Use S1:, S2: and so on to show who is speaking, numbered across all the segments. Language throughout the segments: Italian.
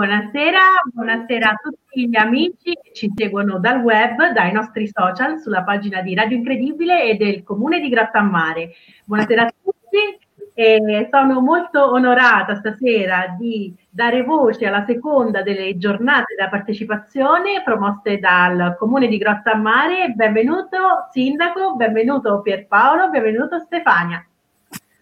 S1: Buonasera, buonasera a tutti gli amici che ci seguono dal web, dai nostri social, sulla pagina di Radio Incredibile e del comune di Grattammare. Buonasera a tutti e sono molto onorata stasera di dare voce alla seconda delle giornate della partecipazione promosse dal comune di Grottammare. Benvenuto Sindaco, benvenuto Pierpaolo, benvenuto Stefania.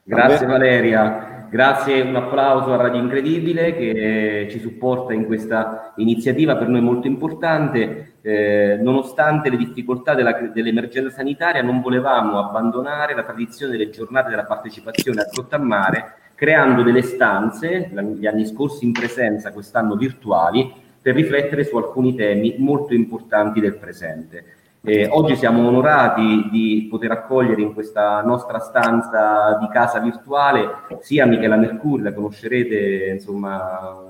S2: Grazie Valeria. Grazie, un applauso a Radio Incredibile che ci supporta in questa iniziativa per noi molto importante. Eh, nonostante le difficoltà della, dell'emergenza sanitaria, non volevamo abbandonare la tradizione delle giornate della partecipazione a Grottammare, creando delle stanze, gli anni scorsi in presenza, quest'anno virtuali, per riflettere su alcuni temi molto importanti del presente. Eh, oggi siamo onorati di poter accogliere in questa nostra stanza di casa virtuale sia Michela Mercuri, la conoscerete, insomma,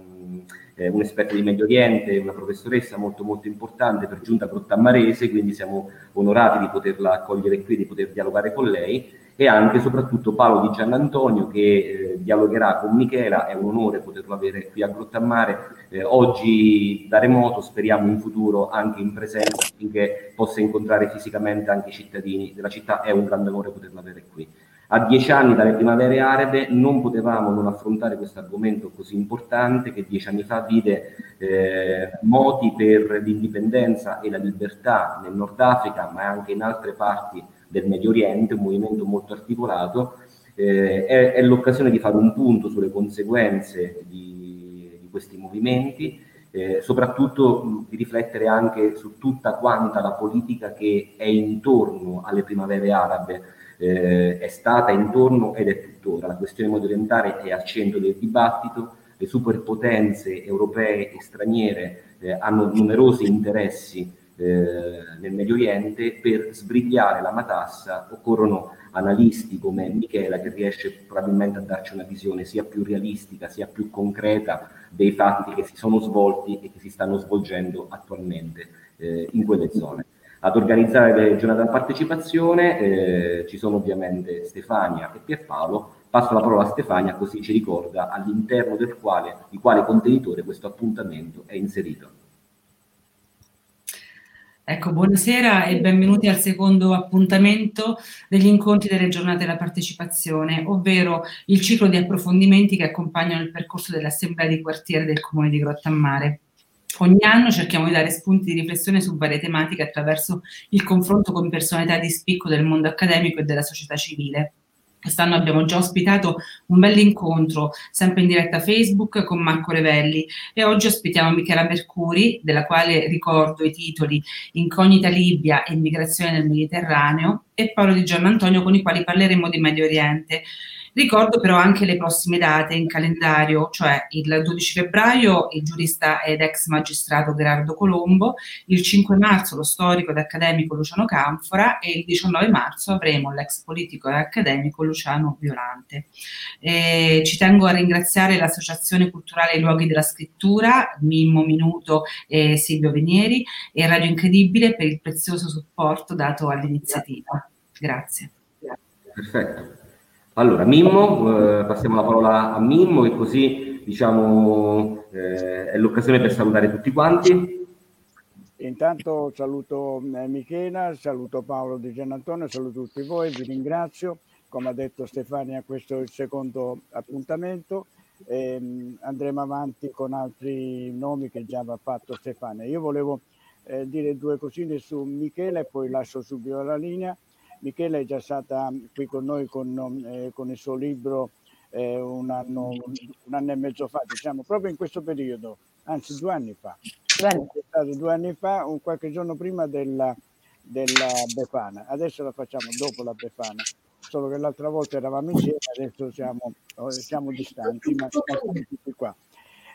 S2: eh, un'esperta di Medio Oriente, una professoressa molto molto importante per giunta grottammarese, quindi siamo onorati di poterla accogliere qui, di poter dialogare con lei e anche e soprattutto Paolo Di Giannantonio che eh, dialogherà con Michela, è un onore poterlo avere qui a Grottammare, eh, oggi da remoto, speriamo in futuro anche in presenza affinché possa incontrare fisicamente anche i cittadini della città, è un grande onore poterlo avere qui. A dieci anni dalle primavere arabe non potevamo non affrontare questo argomento così importante che dieci anni fa vide eh, moti per l'indipendenza e la libertà nel Nord Africa, ma anche in altre parti del Medio Oriente, un movimento molto articolato, eh, è, è, l'occasione di fare un punto sulle conseguenze di, di questi movimenti, eh, soprattutto di riflettere anche su tutta quanta la politica che è intorno alle primavere arabe, eh, è stata intorno ed è tuttora. La questione medio orientale è al centro del dibattito, le superpotenze europee e straniere eh, hanno numerosi interessi eh, nel Medio Oriente, per sbrigliare la matassa occorrono analisti come Michela che riesce probabilmente a darci una visione sia più realistica, sia più concreta dei fatti che si sono svolti e che si stanno svolgendo attualmente eh, in quelle zone. Ad organizzare le giornate della partecipazione eh, ci sono ovviamente Stefania e Pierpaolo. Passo la parola a Stefania così ci ricorda all'interno del quale, di quale contenitore questo appuntamento è inserito.
S3: Ecco, buonasera e benvenuti al secondo appuntamento degli incontri delle giornate della partecipazione, ovvero il ciclo di approfondimenti che accompagnano il percorso dell'Assemblea di quartiere del Comune di Grottammare. Ogni anno cerchiamo di dare spunti di riflessione su varie tematiche attraverso il confronto con personalità di spicco del mondo accademico e della società civile. Quest'anno abbiamo già ospitato un bel incontro, sempre in diretta Facebook, con Marco Revelli e oggi ospitiamo Michela Mercuri, della quale ricordo i titoli Incognita Libia e Immigrazione nel Mediterraneo, e Paolo Di Giannantonio, con i quali parleremo di Medio Oriente. Ricordo però anche le prossime date in calendario, cioè il 12 febbraio il giurista ed ex magistrato Gerardo Colombo, il 5 marzo lo storico ed accademico Luciano Canfora e il 19 marzo avremo l'ex politico e accademico Luciano Violante. Eh, ci tengo a ringraziare l'Associazione Culturale I Luoghi della Scrittura, Mimmo Minuto e Silvio Venieri e Radio Incredibile per il prezioso supporto dato all'iniziativa. Grazie.
S2: Perfetto. Allora, Mimmo, eh, passiamo la parola a Mimmo e così diciamo eh, è l'occasione per salutare tutti quanti.
S4: Intanto saluto eh, Michela, saluto Paolo Di Giannantonio, saluto tutti voi, vi ringrazio. Come ha detto Stefania, questo è il secondo appuntamento. Eh, andremo avanti con altri nomi che già aveva fatto Stefania. Io volevo eh, dire due cosine su Michela e poi lascio subito la linea. Michela è già stata qui con noi con, eh, con il suo libro eh, un, anno, un, anno, e mezzo fa, diciamo, proprio in questo periodo, anzi due anni fa. È stato due anni fa, un qualche giorno prima della, della Befana. Adesso la facciamo dopo la Befana, solo che l'altra volta eravamo insieme, adesso siamo, siamo distanti, ma siamo tutti qua.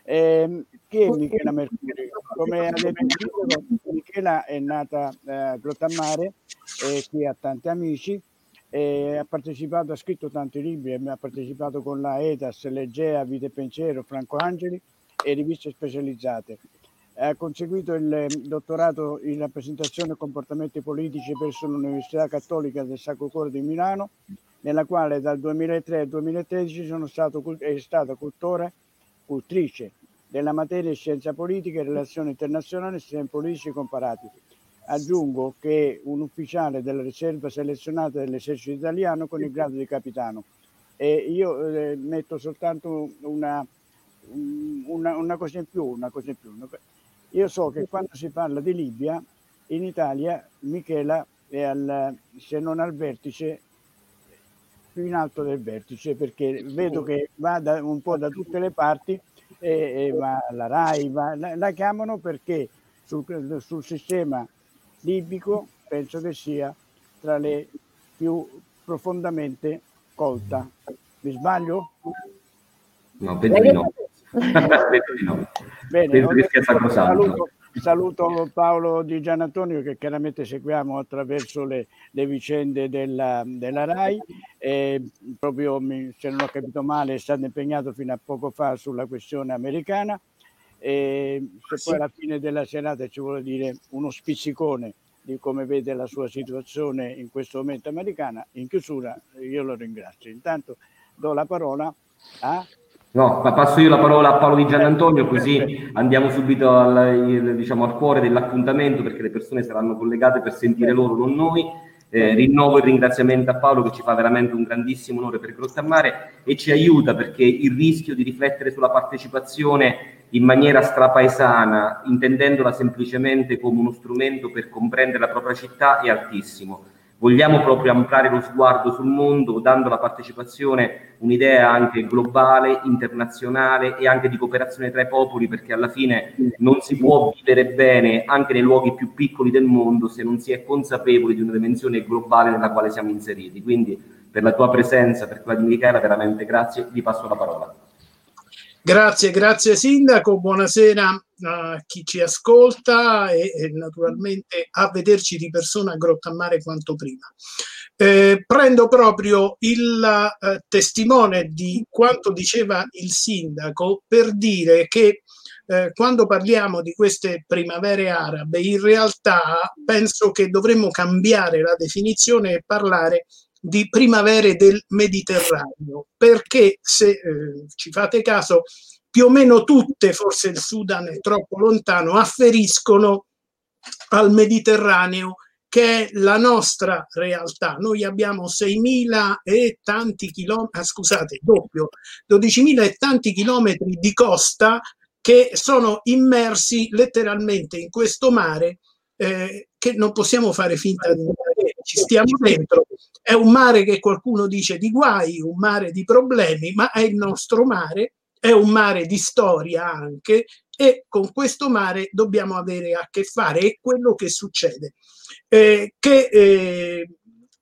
S4: Eh, chi è Michela Mercuri? Come avete visto, Michela è nata eh, a Grottammare, e qui ha tanti amici, e ha partecipato, ha scritto tanti libri, ha partecipato con la EDAS, Legea, Vite Pensiero, Franco Angeli e riviste specializzate. Ha conseguito il dottorato in rappresentazione e comportamenti politici presso l'Università Cattolica del Sacro Cuore di Milano, nella quale dal 2003 al 2013 sono stato, è stata cultore cultrice della materia scienza politica e relazioni internazionali e sistemi politici comparati. Aggiungo che un ufficiale della riserva selezionata dell'esercito italiano con il grado di capitano. E io eh, metto soltanto una, una, una, cosa in più, una cosa in più. Io so che quando si parla di Libia, in Italia Michela è al, se non al vertice, più in alto del vertice, perché vedo che va da, un po' da tutte le parti e, e va la RAI, va, la, la, chiamano perché sul, sul sistema libico penso che sia tra le più profondamente colta. Mi sbaglio?
S2: No, penso di no.
S4: Bene, penso che sia sacrosanto. Saluto Paolo Di Gianantonio che chiaramente seguiamo attraverso le, le vicende della, della RAI. E proprio, se non ho capito male, è stato impegnato fino a poco fa sulla questione americana. E se poi alla fine della serata ci vuole dire uno spiccicone di come vede la sua situazione in questo momento americana, in chiusura io lo ringrazio. Intanto do la parola a
S2: No, ma passo io la parola a Paolo Di Giannantonio così andiamo subito al, diciamo, al cuore dell'appuntamento perché le persone saranno collegate per sentire loro, non noi. Eh, rinnovo il ringraziamento a Paolo che ci fa veramente un grandissimo onore per Grottammare e ci aiuta perché il rischio di riflettere sulla partecipazione in maniera strapaesana, intendendola semplicemente come uno strumento per comprendere la propria città, è altissimo. Vogliamo proprio ampliare lo sguardo sul mondo, dando alla partecipazione un'idea anche globale, internazionale e anche di cooperazione tra i popoli, perché alla fine non si può vivere bene anche nei luoghi più piccoli del mondo se non si è consapevoli di una dimensione globale nella quale siamo inseriti. Quindi per la tua presenza, per quella di Michela, veramente grazie, vi passo la parola.
S5: Grazie, grazie Sindaco, buonasera a chi ci ascolta e, e naturalmente a vederci di persona a Grottammare quanto prima. Eh, prendo proprio il eh, testimone di quanto diceva il Sindaco per dire che eh, quando parliamo di queste primavere arabe, in realtà penso che dovremmo cambiare la definizione e parlare di primavere del Mediterraneo, perché se eh, ci fate caso, più o meno tutte, forse il Sudan è troppo lontano, afferiscono al Mediterraneo che è la nostra realtà. Noi abbiamo 6.000 e tanti chilometri, ah, scusate, doppio, 12.000 e tanti chilometri di costa che sono immersi letteralmente in questo mare eh, che non possiamo fare finta di ci stiamo dentro. È un mare che qualcuno dice di guai, un mare di problemi, ma è il nostro mare, è un mare di storia anche e con questo mare dobbiamo avere a che fare. È quello che succede. Eh, che eh,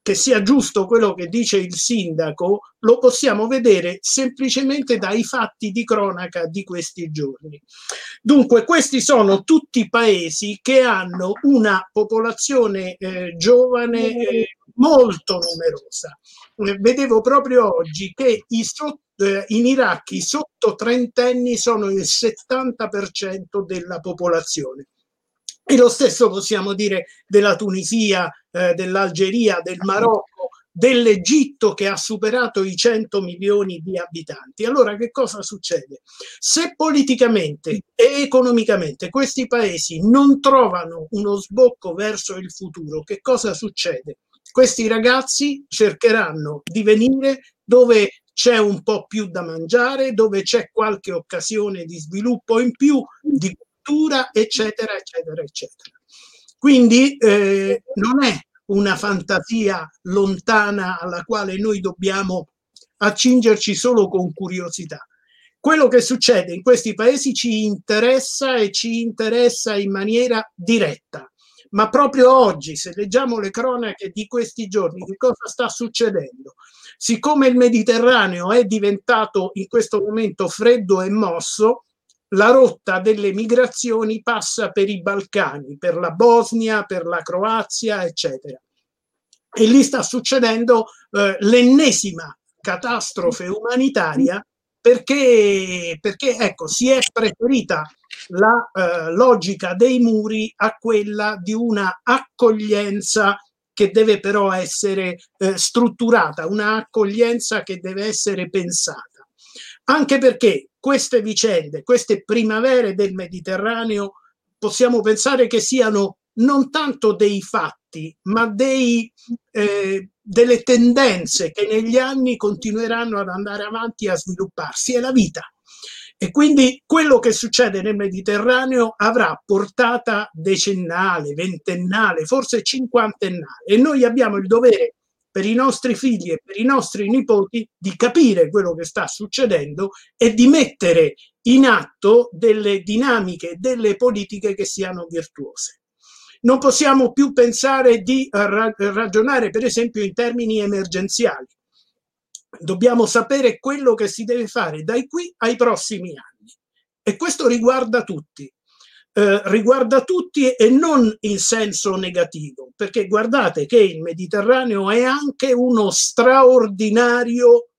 S5: che sia giusto quello che dice il sindaco lo possiamo vedere semplicemente dai fatti di cronaca di questi giorni. Dunque, questi sono tutti paesi che hanno una popolazione eh, giovane eh, molto numerosa. Eh, vedevo proprio oggi che i sotto eh, in Iraq i sotto trentenni sono il 70% della popolazione. E lo stesso possiamo dire della Tunisia, eh, dell'Algeria, del Marocco, dell'Egitto che ha superato i 100 milioni di abitanti. Allora che cosa succede? Se politicamente e economicamente questi paesi non trovano uno sbocco verso il futuro, che cosa succede? Questi ragazzi cercheranno di venire dove c'è un po' più da mangiare, dove c'è qualche occasione di sviluppo in più, di cultura, eccetera, eccetera, eccetera. Quindi eh, non è una fantasia lontana alla quale noi dobbiamo accingerci solo con curiosità. Quello che succede in questi paesi ci interessa e ci interessa in maniera diretta. Ma proprio oggi, se leggiamo le cronache di questi giorni, che cosa sta succedendo? Siccome il Mediterraneo è diventato in questo momento freddo e mosso, la rotta delle migrazioni passa per i Balcani, per la Bosnia, per la Croazia, eccetera. E lì sta succedendo eh, l'ennesima catastrofe umanitaria perché, perché ecco, si è preferita la eh, logica dei muri a quella di una accoglienza che deve però essere eh, strutturata, una accoglienza che deve essere pensata. Anche perché queste vicende, queste primavere del Mediterraneo, possiamo pensare che siano non tanto dei fatti, ma dei, eh, delle tendenze che negli anni continueranno ad andare avanti a svilupparsi. È la vita. E quindi quello che succede nel Mediterraneo avrà portata decennale, ventennale, forse cinquantennale. E noi abbiamo il dovere per i nostri figli e per i nostri nipoti di capire quello che sta succedendo e di mettere in atto delle dinamiche, delle politiche che siano virtuose. Non possiamo più pensare di ragionare, per esempio, in termini emergenziali. Dobbiamo sapere quello che si deve fare dai qui ai prossimi anni. E questo riguarda tutti. Eh, riguarda tutti e non in senso negativo, perché guardate che il Mediterraneo è anche uno straordinario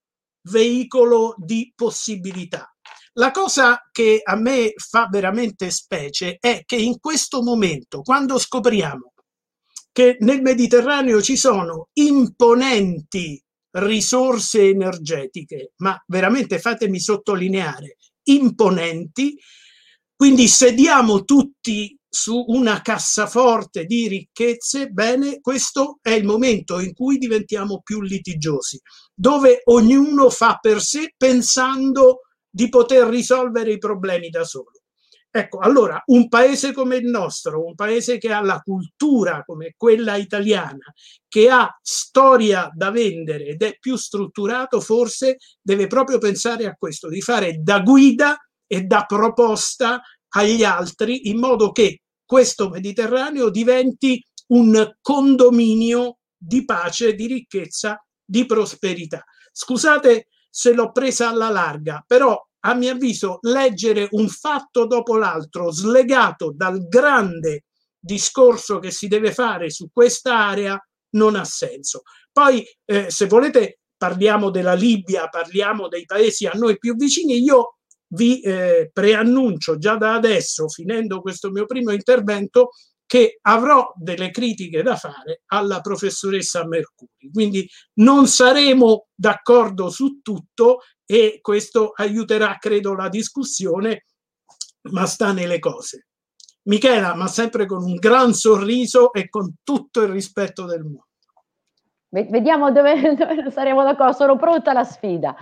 S5: veicolo di possibilità. La cosa che a me fa veramente specie è che in questo momento, quando scopriamo che nel Mediterraneo ci sono imponenti risorse energetiche, ma veramente fatemi sottolineare, imponenti, quindi sediamo tutti su una cassaforte di ricchezze, bene, questo è il momento in cui diventiamo più litigiosi, dove ognuno fa per sé pensando di poter risolvere i problemi da solo. Ecco, allora un paese come il nostro, un paese che ha la cultura come quella italiana, che ha storia da vendere ed è più strutturato, forse deve proprio pensare a questo, di fare da guida e da proposta agli altri in modo che questo Mediterraneo diventi un condominio di pace, di ricchezza, di prosperità. Scusate se l'ho presa alla larga, però a mio avviso leggere un fatto dopo l'altro slegato dal grande discorso che si deve fare su questa area non ha senso. Poi, eh, se volete, parliamo della Libia, parliamo dei paesi a noi più vicini. Io vi eh, preannuncio già da adesso, finendo questo mio primo intervento, che avrò delle critiche da fare alla professoressa Mercuri. Quindi non saremo d'accordo su tutto e questo aiuterà, credo, la discussione, ma sta nelle cose. Michela, ma sempre con un gran sorriso e con tutto il rispetto del mondo.
S6: Vediamo dove, dove saremo d'accordo, sono pronta alla sfida.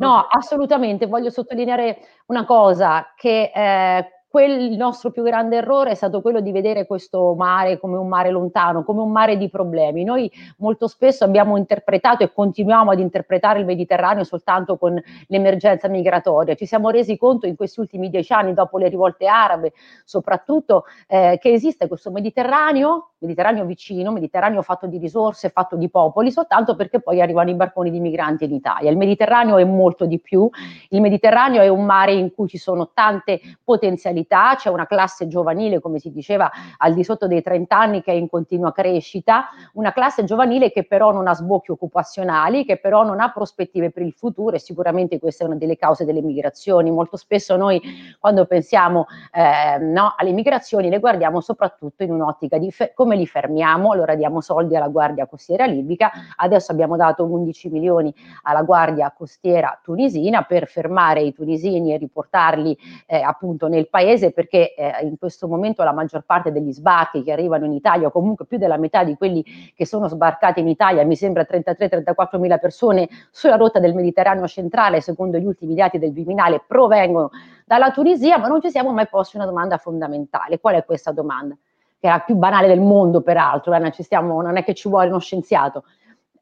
S6: No, assolutamente, voglio sottolineare una cosa, che eh, quel, il nostro più grande errore è stato quello di vedere questo mare come un mare lontano, come un mare di problemi. Noi molto spesso abbiamo interpretato e continuiamo ad interpretare il Mediterraneo soltanto con l'emergenza migratoria. Ci siamo resi conto in questi ultimi dieci anni, dopo le rivolte arabe, soprattutto, eh, che esiste questo Mediterraneo, Mediterraneo vicino, Mediterraneo fatto di risorse, fatto di popoli, soltanto perché poi arrivano i barconi di migranti in Italia. Il Mediterraneo è molto di più. Il Mediterraneo è un mare in cui ci sono tante potenzialità natalità, c'è una classe giovanile, come si diceva, al di sotto dei 30 anni che è in continua crescita, una classe giovanile che però non ha sbocchi occupazionali, che però non ha prospettive per il futuro e sicuramente questa è una delle cause delle migrazioni. Molto spesso noi quando pensiamo eh, no, alle migrazioni le guardiamo soprattutto in un'ottica di fe- come li fermiamo, allora diamo soldi alla Guardia Costiera Libica, adesso abbiamo dato 11 milioni alla Guardia Costiera tunisina per fermare i tunisini e riportarli eh, appunto nel paese paese perché eh, in questo momento la maggior parte degli sbarchi che arrivano in Italia, o comunque più della metà di quelli che sono sbarcati in Italia, mi sembra 33-34 mila persone sulla rotta del Mediterraneo centrale, secondo gli ultimi dati del Viminale, provengono dalla Tunisia, ma non ci siamo mai posti una domanda fondamentale. Qual è questa domanda? Che è la più banale del mondo, peraltro, eh, stiamo, non è che ci vuole uno scienziato.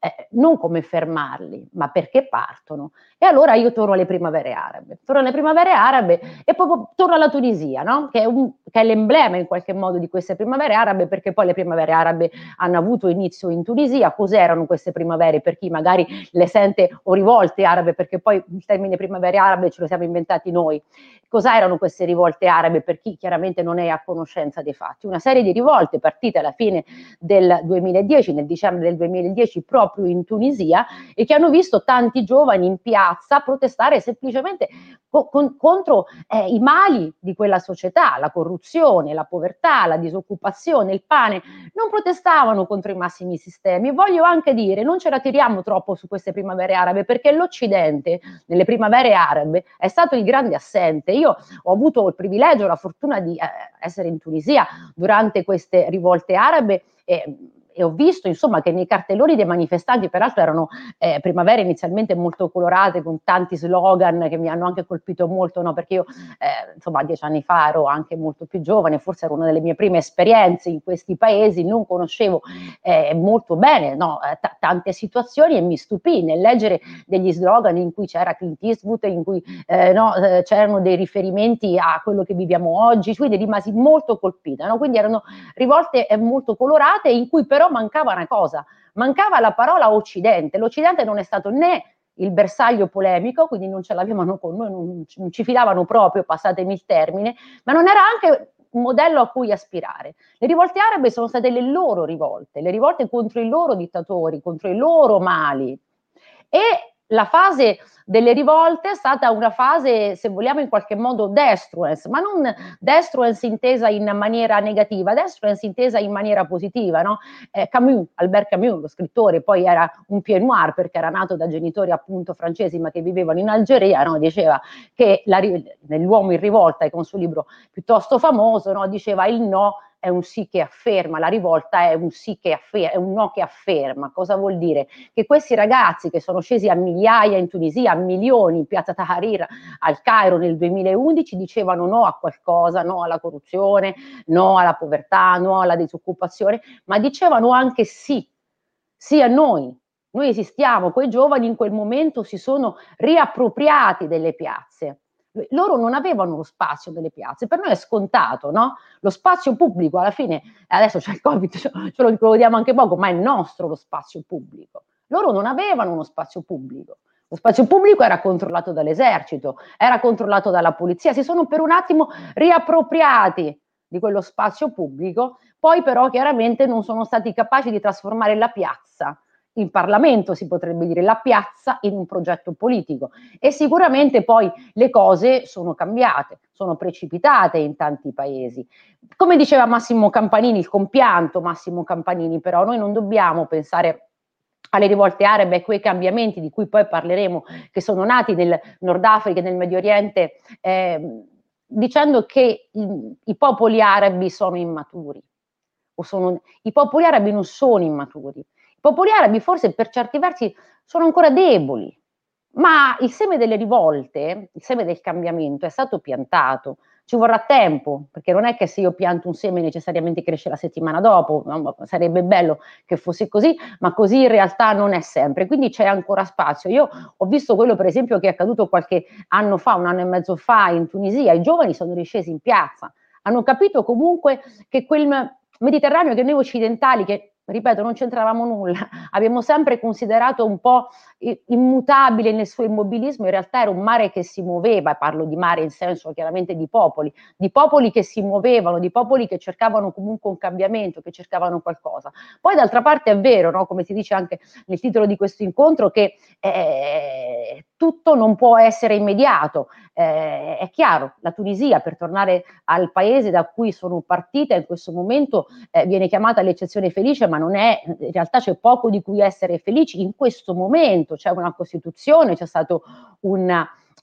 S6: Eh, non come fermarli, ma perché partono. E allora io torno alle primavere arabe, torno alle primavere arabe e poi torno alla Tunisia, no? che, è un, che, è l'emblema in qualche modo di queste primavere arabe, perché poi le primavere arabe hanno avuto inizio in Tunisia. Cos'erano queste primavere? Per chi magari le sente o rivolte arabe, perché poi il termine primavere arabe ce lo siamo inventati noi. Cos'erano queste rivolte arabe per chi chiaramente non è a conoscenza dei fatti? Una serie di rivolte partite alla fine del 2010, nel dicembre del 2010, proprio proprio in Tunisia e che hanno visto tanti giovani in piazza protestare semplicemente co- con- contro eh, i mali di quella società, la corruzione, la povertà, la disoccupazione, il pane. Non protestavano contro i massimi sistemi. Voglio anche dire, non ce la tiriamo troppo su queste primavere arabe perché l'Occidente nelle primavere arabe è stato il grande assente. Io ho avuto il privilegio, la fortuna di eh, essere in Tunisia durante queste rivolte arabe e e ho visto insomma che nei cartelloni dei manifestanti, peraltro erano eh, primavere inizialmente molto colorate con tanti slogan che mi hanno anche colpito molto, no? perché io eh, insomma dieci anni fa ero anche molto più giovane, forse era una delle mie prime esperienze in questi paesi, non conoscevo eh, molto bene no? Eh, t- tante situazioni e mi stupì nel leggere degli slogan in cui c'era Clint Eastwood, in cui eh, no, eh, c'erano dei riferimenti a quello che viviamo oggi, quindi rimasi molto colpita, quindi erano rivolte molto colorate in cui però mancava una cosa, mancava la parola Occidente. L'Occidente non è stato né il bersaglio polemico, quindi non ce l'avevano con noi, non, non ci filavano proprio, passatemi il termine, ma non era anche un modello a cui aspirare. Le rivolte arabe sono state le loro rivolte, le rivolte contro i loro dittatori, contro i loro mali. E la fase delle rivolte è stata una fase, se vogliamo, in qualche modo destruence, ma non destruence intesa in maniera negativa, destruence intesa in maniera positiva. No? Eh, Camus, Albert Camus, lo scrittore, poi era un pied noir perché era nato da genitori appunto francesi ma che vivevano in Algeria, no? diceva che la, nell'uomo in rivolta, che è un suo libro piuttosto famoso, no? diceva il no è un sì che afferma, la rivolta è un sì che afferma, è un no che afferma. Cosa vuol dire? Che questi ragazzi che sono scesi a migliaia in Tunisia, a milioni in piazza Tahrir al Cairo nel 2011 dicevano no a qualcosa, no alla corruzione, no alla povertà, no alla disoccupazione, ma dicevano anche sì, sì a noi. Noi esistiamo, quei giovani in quel momento si sono riappropriati delle piazze loro non avevano lo spazio delle piazze, per noi è scontato, no? Lo spazio pubblico alla fine, adesso c'è il Covid, ce lo ricordiamo anche poco, ma è nostro lo spazio pubblico. Loro non avevano uno spazio pubblico. Lo spazio pubblico era controllato dall'esercito, era controllato dalla polizia, si sono per un attimo riappropriati di quello spazio pubblico, poi però chiaramente non sono stati capaci di trasformare la piazza in Parlamento, si potrebbe dire, la piazza in un progetto politico. E sicuramente poi le cose sono cambiate, sono precipitate in tanti paesi. Come diceva Massimo Campanini, il compianto Massimo Campanini, però noi non dobbiamo pensare alle rivolte arabe e quei cambiamenti di cui poi parleremo, che sono nati nel Nord Africa e nel Medio Oriente, eh, dicendo che i, i popoli arabi sono immaturi. O sono, I popoli arabi non sono immaturi popoli arabi forse per certi versi sono ancora deboli, ma il seme delle rivolte, il seme del cambiamento è stato piantato. Ci vorrà tempo, perché non è che se io pianto un seme necessariamente cresce la settimana dopo, sarebbe bello che fosse così, ma così in realtà non è sempre, quindi c'è ancora spazio. Io ho visto quello per esempio che è accaduto qualche anno fa, un anno e mezzo fa in Tunisia, i giovani sono riscesi in piazza, hanno capito comunque che quel Mediterraneo che noi occidentali, che ripeto, non c'entravamo nulla, abbiamo sempre considerato un po' immutabile nel suo immobilismo, in realtà era un mare che si muoveva, parlo di mare in senso chiaramente di popoli, di popoli che si muovevano, di popoli che cercavano comunque un cambiamento, che cercavano qualcosa. Poi d'altra parte è vero, no? come si dice anche nel titolo di questo incontro, che eh, tutto non può essere immediato. Eh, è chiaro, la Tunisia, per tornare al paese da cui sono partita in questo momento, eh, viene chiamata l'eccezione felice, ma non è, in realtà c'è poco di cui essere felici in questo momento, c'è una Costituzione, c'è stato un...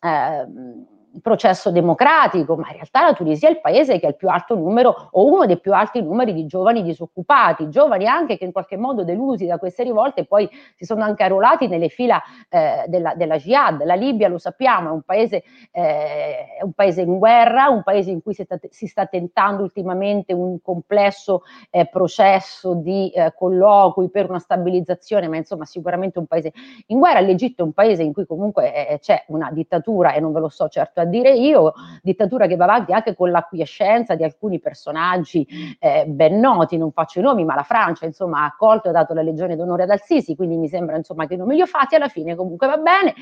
S6: Eh, processo democratico, ma in realtà la Tunisia è il paese che ha il più alto numero o uno dei più alti numeri di giovani disoccupati, giovani anche che in qualche modo delusi da queste rivolte poi si sono anche arruolati nelle fila eh, della, della, jihad. La Libia, lo sappiamo, è un paese, eh, è un paese in guerra, un paese in cui si sta, si sta tentando ultimamente un complesso eh, processo di eh, colloqui per una stabilizzazione, ma insomma sicuramente un paese in guerra. L'Egitto è un paese in cui comunque eh, c'è una dittatura e non ve lo so certo dire io, dittatura che va avanti anche con l'acquiescenza di alcuni personaggi eh, ben noti, non faccio i nomi, ma la Francia insomma ha accolto e dato la legione d'onore ad Al-Sisi, quindi mi sembra insomma che i nomi li ho fatti, alla fine comunque va bene.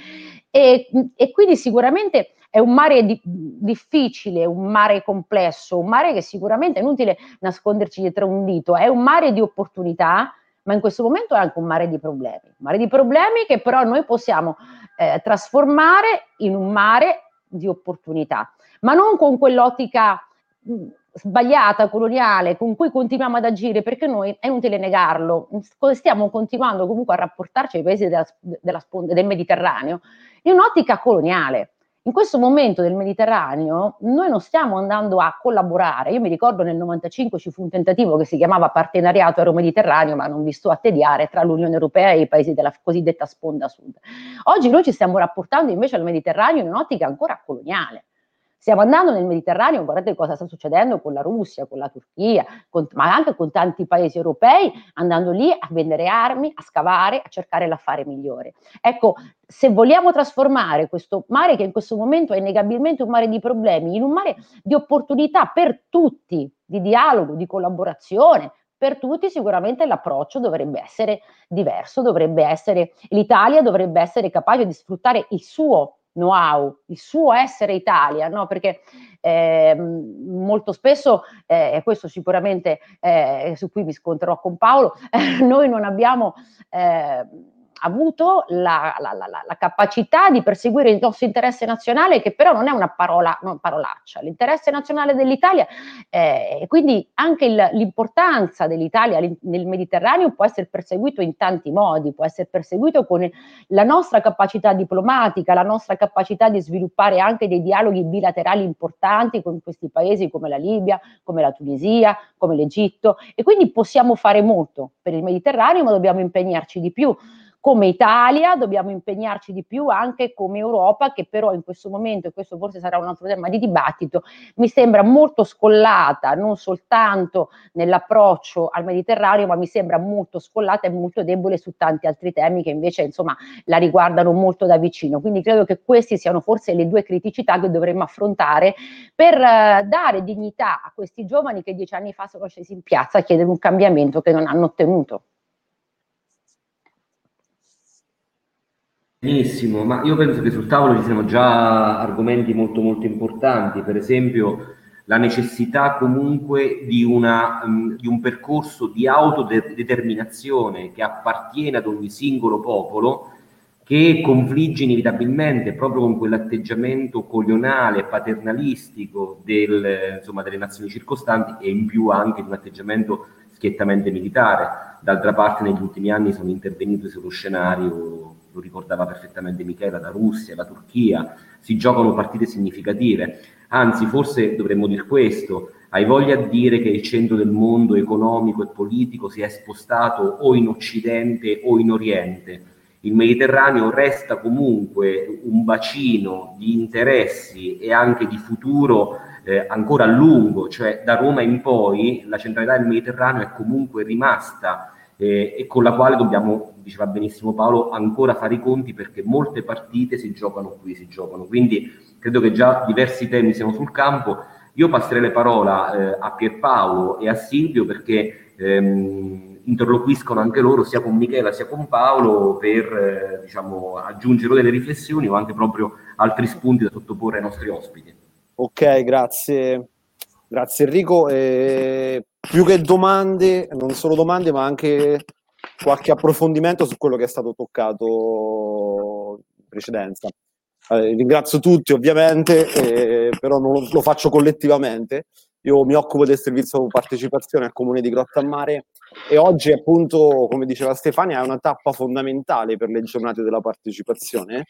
S6: E, e quindi sicuramente è un mare di, difficile, un mare complesso, un mare che sicuramente è inutile nasconderci dietro un dito, è un mare di opportunità, ma in questo momento è anche un mare di problemi, un mare di problemi che però noi possiamo eh, trasformare in un mare di opportunità, ma non con quell'ottica mh, sbagliata, coloniale, con cui continuiamo ad agire, perché noi, è inutile negarlo, stiamo continuando comunque a rapportarci ai paesi della, della sponda, del Mediterraneo in un'ottica coloniale. In questo momento del Mediterraneo noi non stiamo andando a collaborare. Io mi ricordo nel 95 ci fu un tentativo che si chiamava Partenariato Euro-Mediterraneo, ma non vi sto a tediare, tra l'Unione Europea e i paesi della cosiddetta sponda sud. Oggi noi ci stiamo rapportando invece al Mediterraneo in un'ottica ancora coloniale. Stiamo andando nel Mediterraneo, guardate cosa sta succedendo con la Russia, con la Turchia, con, ma anche con tanti paesi europei, andando lì a vendere armi, a scavare, a cercare l'affare migliore. Ecco, se vogliamo trasformare questo mare, che in questo momento è innegabilmente un mare di problemi, in un mare di opportunità per tutti, di dialogo, di collaborazione, per tutti sicuramente l'approccio dovrebbe essere diverso, dovrebbe essere, l'Italia dovrebbe essere capace di sfruttare il suo know-how, il suo essere Italia, no? perché eh, molto spesso, eh, e questo sicuramente eh, su cui mi scontrerò con Paolo, noi non abbiamo eh, avuto la, la, la, la, capacità di perseguire il nostro interesse nazionale, che però non è una parola, una parolaccia. L'interesse nazionale dell'Italia eh, e quindi anche il, l'importanza dell'Italia nel Mediterraneo può essere perseguito in tanti modi, può essere perseguito con la nostra capacità diplomatica, la nostra capacità di sviluppare anche dei dialoghi bilaterali importanti con questi paesi come la Libia, come la Tunisia, come l'Egitto. E quindi possiamo fare molto per il Mediterraneo, ma dobbiamo impegnarci di più come Italia dobbiamo impegnarci di più anche come Europa che però in questo momento, e questo forse sarà un altro tema di dibattito, mi sembra molto scollata non soltanto nell'approccio al Mediterraneo, ma mi sembra molto scollata e molto debole su tanti altri temi che invece insomma la riguardano molto da vicino. Quindi credo che queste siano forse le due criticità che dovremmo affrontare per eh, dare dignità a questi giovani che dieci anni fa sono scesi in piazza a chiedere un cambiamento che non hanno ottenuto.
S2: Benissimo, ma io penso che sul tavolo ci siano già argomenti molto molto importanti, per esempio la necessità comunque di, una, um, di un percorso di autodeterminazione che appartiene ad ogni singolo popolo, che confligge inevitabilmente proprio con quell'atteggiamento coloniale, paternalistico del, insomma, delle nazioni circostanti e in più anche di un atteggiamento schiettamente militare. D'altra parte negli ultimi anni sono intervenuti sullo scenario lo ricordava perfettamente Michela, la Russia, la Turchia, si giocano partite significative. Anzi, forse dovremmo dire questo, hai voglia di dire che il centro del mondo economico e politico si è spostato o in Occidente o in Oriente. Il Mediterraneo resta comunque un bacino di interessi e anche di futuro eh, ancora a lungo, cioè da Roma in poi la centralità del Mediterraneo è comunque rimasta eh, e con la quale dobbiamo, diceva benissimo Paolo, ancora fare i conti perché molte partite si giocano qui, si giocano. Quindi credo che già diversi temi siano sul campo. Io passerei le parole eh, a Pierpaolo e a Silvio perché ehm, interloquiscono anche loro sia con Michela sia con Paolo per eh, diciamo, aggiungere delle riflessioni o anche proprio altri spunti da sottoporre ai nostri ospiti.
S7: Ok, grazie. Grazie Enrico. Eh, più che domande, non solo domande, ma anche qualche approfondimento su quello che è stato toccato in precedenza. Eh, ringrazio tutti ovviamente, eh, però non lo, faccio collettivamente. Io mi occupo del servizio partecipazione al comune di Grottammare e oggi appunto, come diceva Stefania, è una tappa fondamentale per le giornate della partecipazione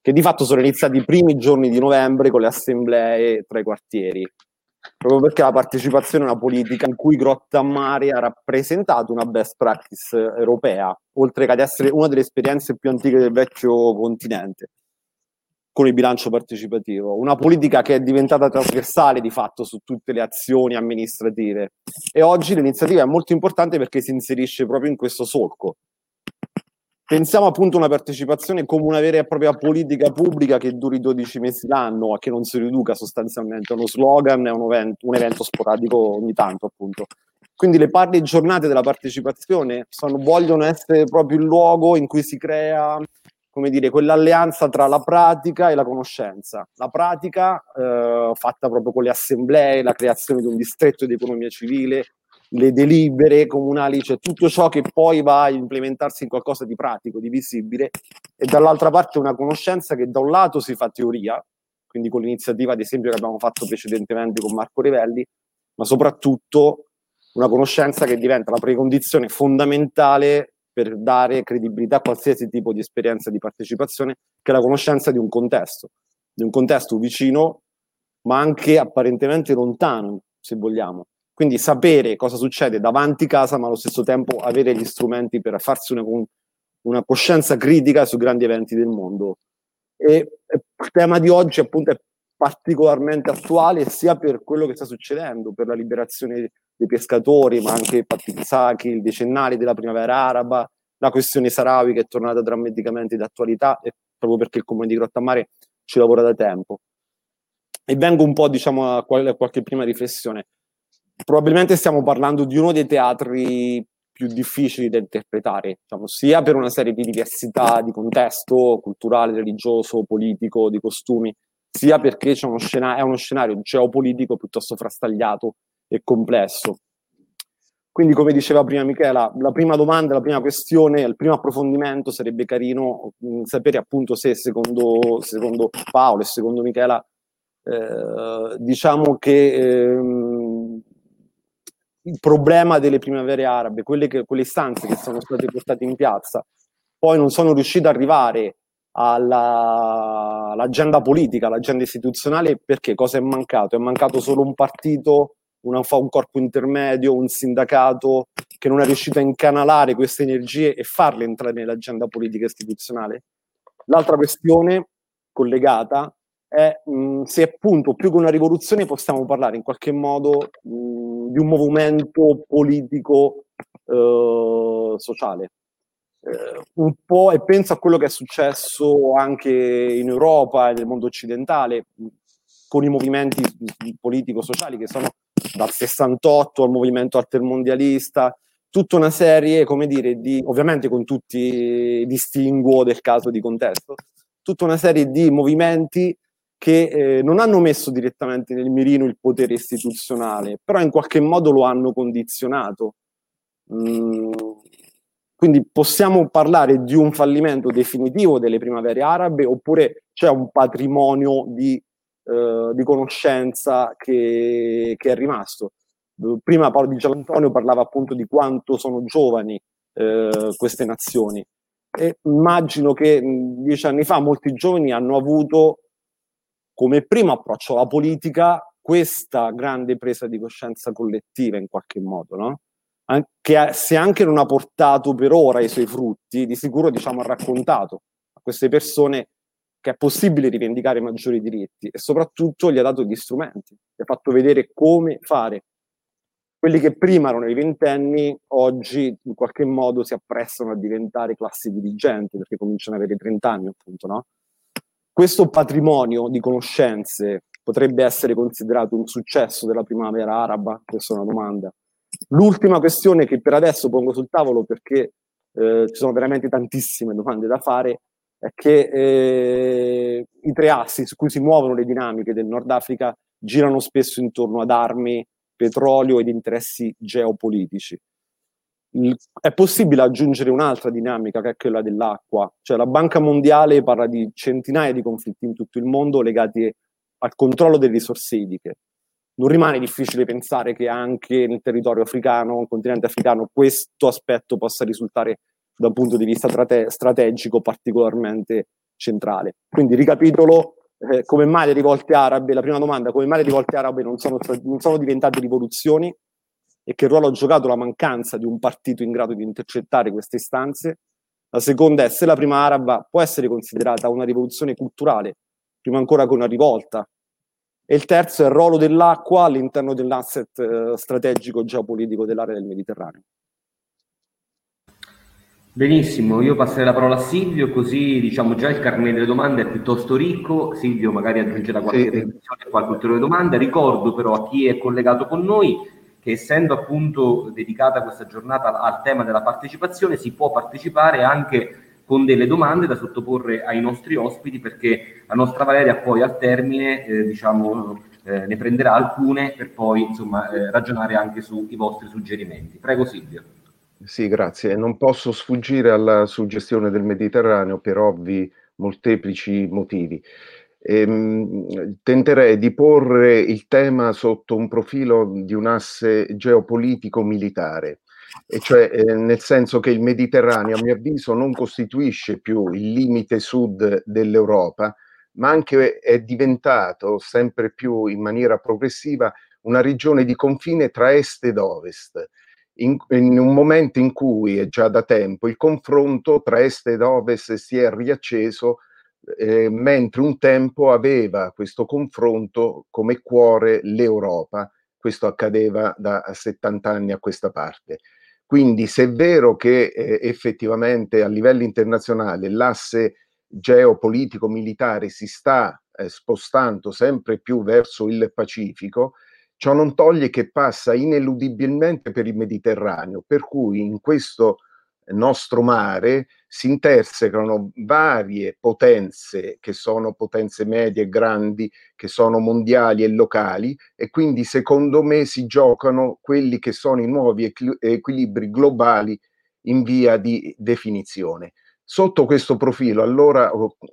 S7: che di fatto sono iniziati i primi giorni di novembre con le assemblee tra i quartieri proprio perché la partecipazione è una politica in cui Grottammare ha rappresentato una best practice europea, oltre che ad essere una delle esperienze più antiche del vecchio continente con il bilancio partecipativo, una politica che è diventata trasversale di fatto su tutte le azioni amministrative. E oggi l'iniziativa è molto importante perché si inserisce proprio in questo solco, pensiamo appunto a una partecipazione come una vera e propria politica pubblica che duri 12 mesi l'anno, a che non si riduca sostanzialmente a uno slogan, a un evento, un evento sporadico ogni tanto appunto. Quindi le parti giornate della partecipazione sono, vogliono essere proprio il luogo in cui si crea come dire, quell'alleanza tra la pratica e la conoscenza. La pratica eh, fatta proprio con le assemblee, la creazione di un distretto di economia civile, le delibere comunali, cioè tutto ciò che poi va a implementarsi in qualcosa di pratico, di visibile, e dall'altra parte una conoscenza che da un lato si fa teoria, quindi con l'iniziativa ad esempio che abbiamo fatto precedentemente con Marco Rivelli, ma soprattutto una conoscenza che diventa la precondizione fondamentale per dare credibilità a qualsiasi tipo di esperienza di partecipazione, che è la conoscenza di un contesto, di un contesto vicino, ma anche apparentemente lontano, se vogliamo. Quindi sapere cosa succede davanti casa, ma allo stesso tempo avere gli strumenti per farsi una, una coscienza critica su grandi eventi del mondo. E, il tema di oggi appunto è particolarmente attuale sia per quello che sta succedendo, per la liberazione dei pescatori, ma anche i Patizaki, il decennale della primavera araba, la questione Sarawi che è tornata drammaticamente d'attualità e proprio perché il comune di Grottammare ci lavora da tempo. E vengo un po' diciamo a qualche prima riflessione. Probabilmente stiamo parlando di uno dei teatri più difficili da interpretare, diciamo, sia per una serie di diversità di contesto culturale, religioso, politico, di costumi, sia perché uno scena- è uno scenario geopolitico piuttosto frastagliato e complesso. Quindi, come diceva prima Michela, la prima domanda, la prima questione, il primo approfondimento sarebbe carino mh, mm, sapere appunto se secondo, secondo, Paolo e secondo Michela, eh, diciamo che ehm, il problema delle primavere arabe, quelle, che, quelle istanze che sono state portate in piazza, poi non sono riuscite ad arrivare alla, all'agenda politica, all'agenda istituzionale, perché cosa è mancato? È mancato solo un partito una, un corpo intermedio, un sindacato che non è riuscito a incanalare queste energie e farle entrare nell'agenda politica istituzionale. L'altra questione collegata è mh, se appunto più che una rivoluzione possiamo parlare in qualche modo mh, di un movimento politico eh, sociale. Eh, un po' e penso a quello che è successo anche in Europa e nel mondo occidentale con i movimenti politico-sociali che sono dal 68 al movimento altermondialista, tutta una serie, come dire, di, ovviamente con tutti i distinguo del caso di contesto, tutta una serie di movimenti che eh, non hanno messo direttamente nel mirino il potere istituzionale, però in qualche modo lo hanno condizionato. Mm, quindi possiamo parlare di un fallimento definitivo delle primavere arabe oppure c'è un patrimonio di eh, di conoscenza che, che, è rimasto. Prima Di Gianantonio parlava appunto di quanto sono giovani eh, queste nazioni e immagino che dieci anni fa molti giovani hanno avuto come primo approccio alla politica questa grande presa di coscienza collettiva in qualche modo, no? Che se anche non ha portato per ora i suoi frutti, di sicuro diciamo, ha raccontato a queste persone che è possibile rivendicare maggiori diritti e soprattutto gli ha dato gli strumenti, gli ha fatto vedere come fare. Quelli che prima erano i ventenni, oggi in qualche modo si apprestano a diventare classi dirigenti perché cominciano ad avere 30 anni, appunto, no? Questo patrimonio di conoscenze potrebbe essere considerato un successo della primavera araba? Questa è una domanda. L'ultima questione che per adesso pongo sul tavolo perché eh, ci sono veramente tantissime domande da fare è che eh, i tre assi su cui si muovono le dinamiche del Nord Africa girano spesso intorno ad armi, petrolio ed interessi geopolitici. Il, è possibile aggiungere un'altra dinamica che è quella dell'acqua, cioè la Banca Mondiale parla di centinaia di conflitti in tutto il mondo legati al controllo delle risorse idriche. Non rimane difficile pensare che anche nel territorio africano, nel continente africano, questo aspetto possa risultare da un punto di vista strate- strategico particolarmente centrale. Quindi ricapitolo, eh, come mai le rivolte arabe, la prima domanda, come mai le rivolte arabe non sono, non sono diventate rivoluzioni e che ruolo ha giocato la mancanza di un partito in grado di intercettare queste istanze? La seconda è se la prima araba può essere considerata una rivoluzione culturale, prima ancora che una rivolta. E il terzo è il ruolo dell'acqua all'interno dell'asset eh, strategico geopolitico dell'area del Mediterraneo.
S2: Benissimo, io passerei la parola a Silvio, così diciamo già il carnet delle domande è piuttosto ricco. Silvio magari aggiungerà qualche sì. e qualche ulteriore domanda. Ricordo però a chi è collegato con noi che essendo appunto dedicata questa giornata al tema della partecipazione, si può partecipare anche con delle domande da sottoporre ai nostri ospiti perché la nostra Valeria poi al termine eh, diciamo, eh, ne prenderà alcune per poi insomma, eh, ragionare anche sui vostri suggerimenti. Prego Silvio.
S8: Sì, grazie. Non posso sfuggire alla suggestione del Mediterraneo per ovvi molteplici motivi. Ehm, tenterei di porre il tema sotto un profilo di un asse geopolitico-militare, e cioè eh, nel senso che il Mediterraneo, a mio avviso, non costituisce più il limite sud dell'Europa, ma anche è diventato sempre più in maniera progressiva una regione di confine tra est ed ovest. In, in, un momento in cui, è già da tempo, il confronto tra est ed ovest si è riacceso eh, mentre un tempo aveva questo confronto come cuore l'Europa. Questo accadeva da 70 anni a questa parte. Quindi se è vero che eh, effettivamente a livello internazionale l'asse geopolitico-militare si sta eh, spostando sempre più verso il Pacifico, ciò non toglie che passa ineludibilmente per il Mediterraneo, per cui in questo nostro mare si intersecano varie potenze che sono potenze medie e grandi, che sono mondiali e locali e quindi secondo me si giocano quelli che sono i nuovi equilibri globali in via di definizione. Sotto questo profilo allora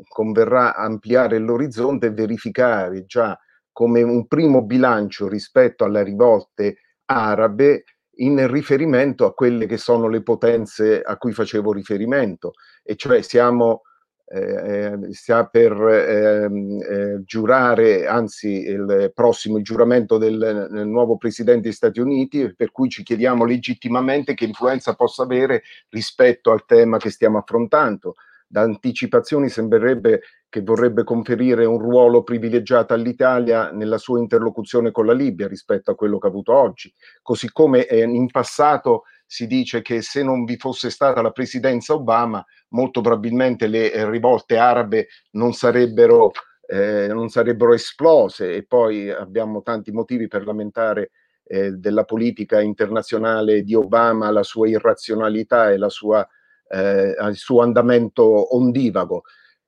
S8: converrà ampliare l'orizzonte e verificare già come un primo bilancio rispetto alle rivolte arabe in riferimento a quelle che sono le potenze a cui facevo riferimento, e cioè siamo eh, sta per ehm, eh, giurare, anzi il prossimo giuramento del, del, nuovo Presidente degli Stati Uniti, per cui ci chiediamo legittimamente che influenza possa avere rispetto al tema che stiamo affrontando. Da anticipazioni sembrerebbe che vorrebbe conferire un ruolo privilegiato all'Italia nella sua interlocuzione con la Libia rispetto a quello che ha avuto oggi, così come eh, in passato si dice che se non vi fosse stata la presidenza Obama, molto probabilmente le eh, rivolte arabe non sarebbero, eh, non sarebbero esplose. E poi abbiamo tanti motivi per lamentare eh, della politica internazionale di Obama, la sua irrazionalità e la sua, eh, il suo andamento ondivago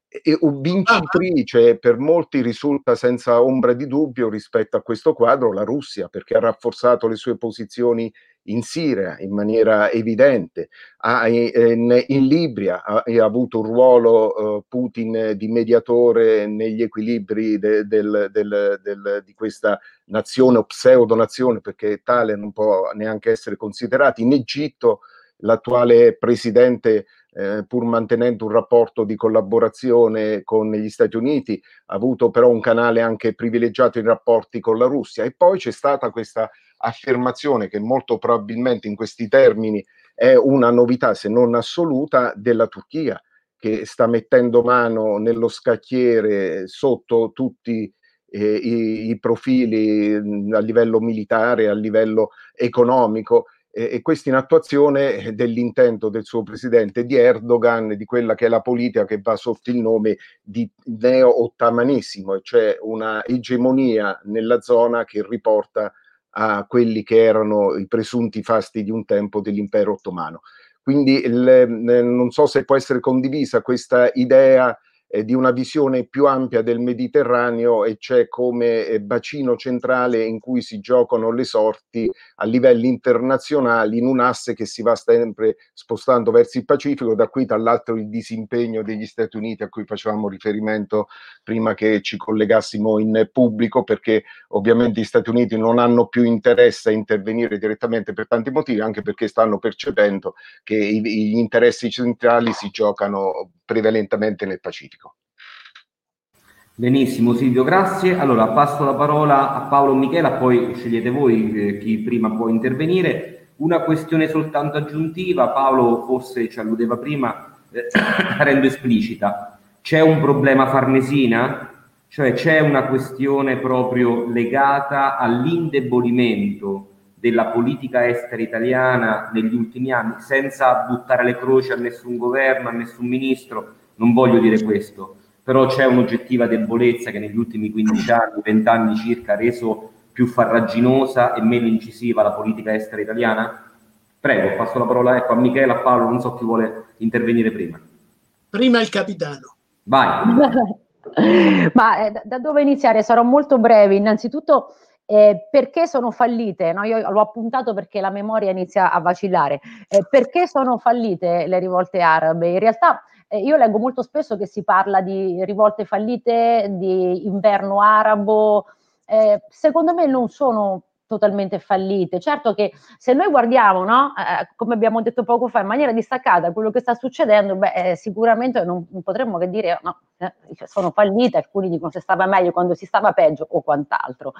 S8: e vincitrice per molti risulta senza ombra di dubbio rispetto a questo quadro la Russia perché ha rafforzato le sue posizioni in Siria in maniera evidente, ha, in, in, Libia ha, ha, avuto un ruolo uh, Putin di mediatore negli equilibri de, del, del, del, di questa nazione o pseudo nazione perché tale non può neanche essere considerata. In Egitto l'attuale presidente eh, pur mantenendo un rapporto di collaborazione con gli Stati Uniti, ha avuto però un canale anche privilegiato in rapporti con la Russia. E poi c'è stata questa affermazione che molto probabilmente in questi termini è una novità, se non assoluta, della Turchia, che sta mettendo mano nello scacchiere sotto tutti eh, i, i, profili a livello militare, a livello economico e, questo in attuazione dell'intento del suo presidente di Erdogan, di quella che è la politica che va sotto il nome di neo-ottamanesimo, cioè una egemonia nella zona che riporta a quelli che erano i presunti fasti di un tempo dell'impero ottomano. Quindi il, non so se può essere condivisa questa idea eh, di una visione più ampia del Mediterraneo e c'è come eh, bacino centrale in cui si giocano le sorti a livelli internazionali in un asse che si va sempre spostando verso il Pacifico, da qui tra l'altro il disimpegno degli Stati Uniti a cui facevamo riferimento prima che ci collegassimo in pubblico, perché ovviamente gli Stati Uniti non hanno più interesse a intervenire direttamente per tanti motivi, anche perché stanno percependo che gli interessi centrali si giocano prevalentemente nel Pacifico.
S2: Benissimo Silvio, grazie. Allora passo la parola a Paolo Michela, poi scegliete voi eh, chi prima può intervenire. Una questione soltanto aggiuntiva, Paolo forse ci alludeva prima, eh, rendo esplicita. C'è un problema farnesina? Cioè c'è una questione proprio legata all'indebolimento della politica estera italiana negli ultimi anni, senza buttare le croci a nessun governo, a nessun ministro, non voglio dire questo, però c'è un'oggettiva debolezza che negli ultimi 15 anni, 20 anni circa ha reso più farraginosa e meno incisiva la politica estera italiana? Prego, passo la parola ecco, a Michele, a Paolo, non so chi vuole intervenire prima.
S5: Prima il capitano.
S2: Vai.
S6: Ma eh, da dove iniziare? Sarò molto breve. Innanzitutto, eh, perché sono fallite? No? Io l'ho appuntato perché la memoria inizia a vacillare. Eh, perché sono fallite le rivolte arabe? In realtà eh, io leggo molto spesso che si parla di rivolte fallite, di inverno arabo. Eh, secondo me non sono totalmente fallite. Certo che se noi guardiamo, no, eh, come abbiamo detto poco fa, in maniera distaccata quello che sta succedendo, beh, eh, sicuramente non, non, potremmo che dire no, eh, sono fallite, alcuni dicono se stava meglio quando si stava peggio o quant'altro.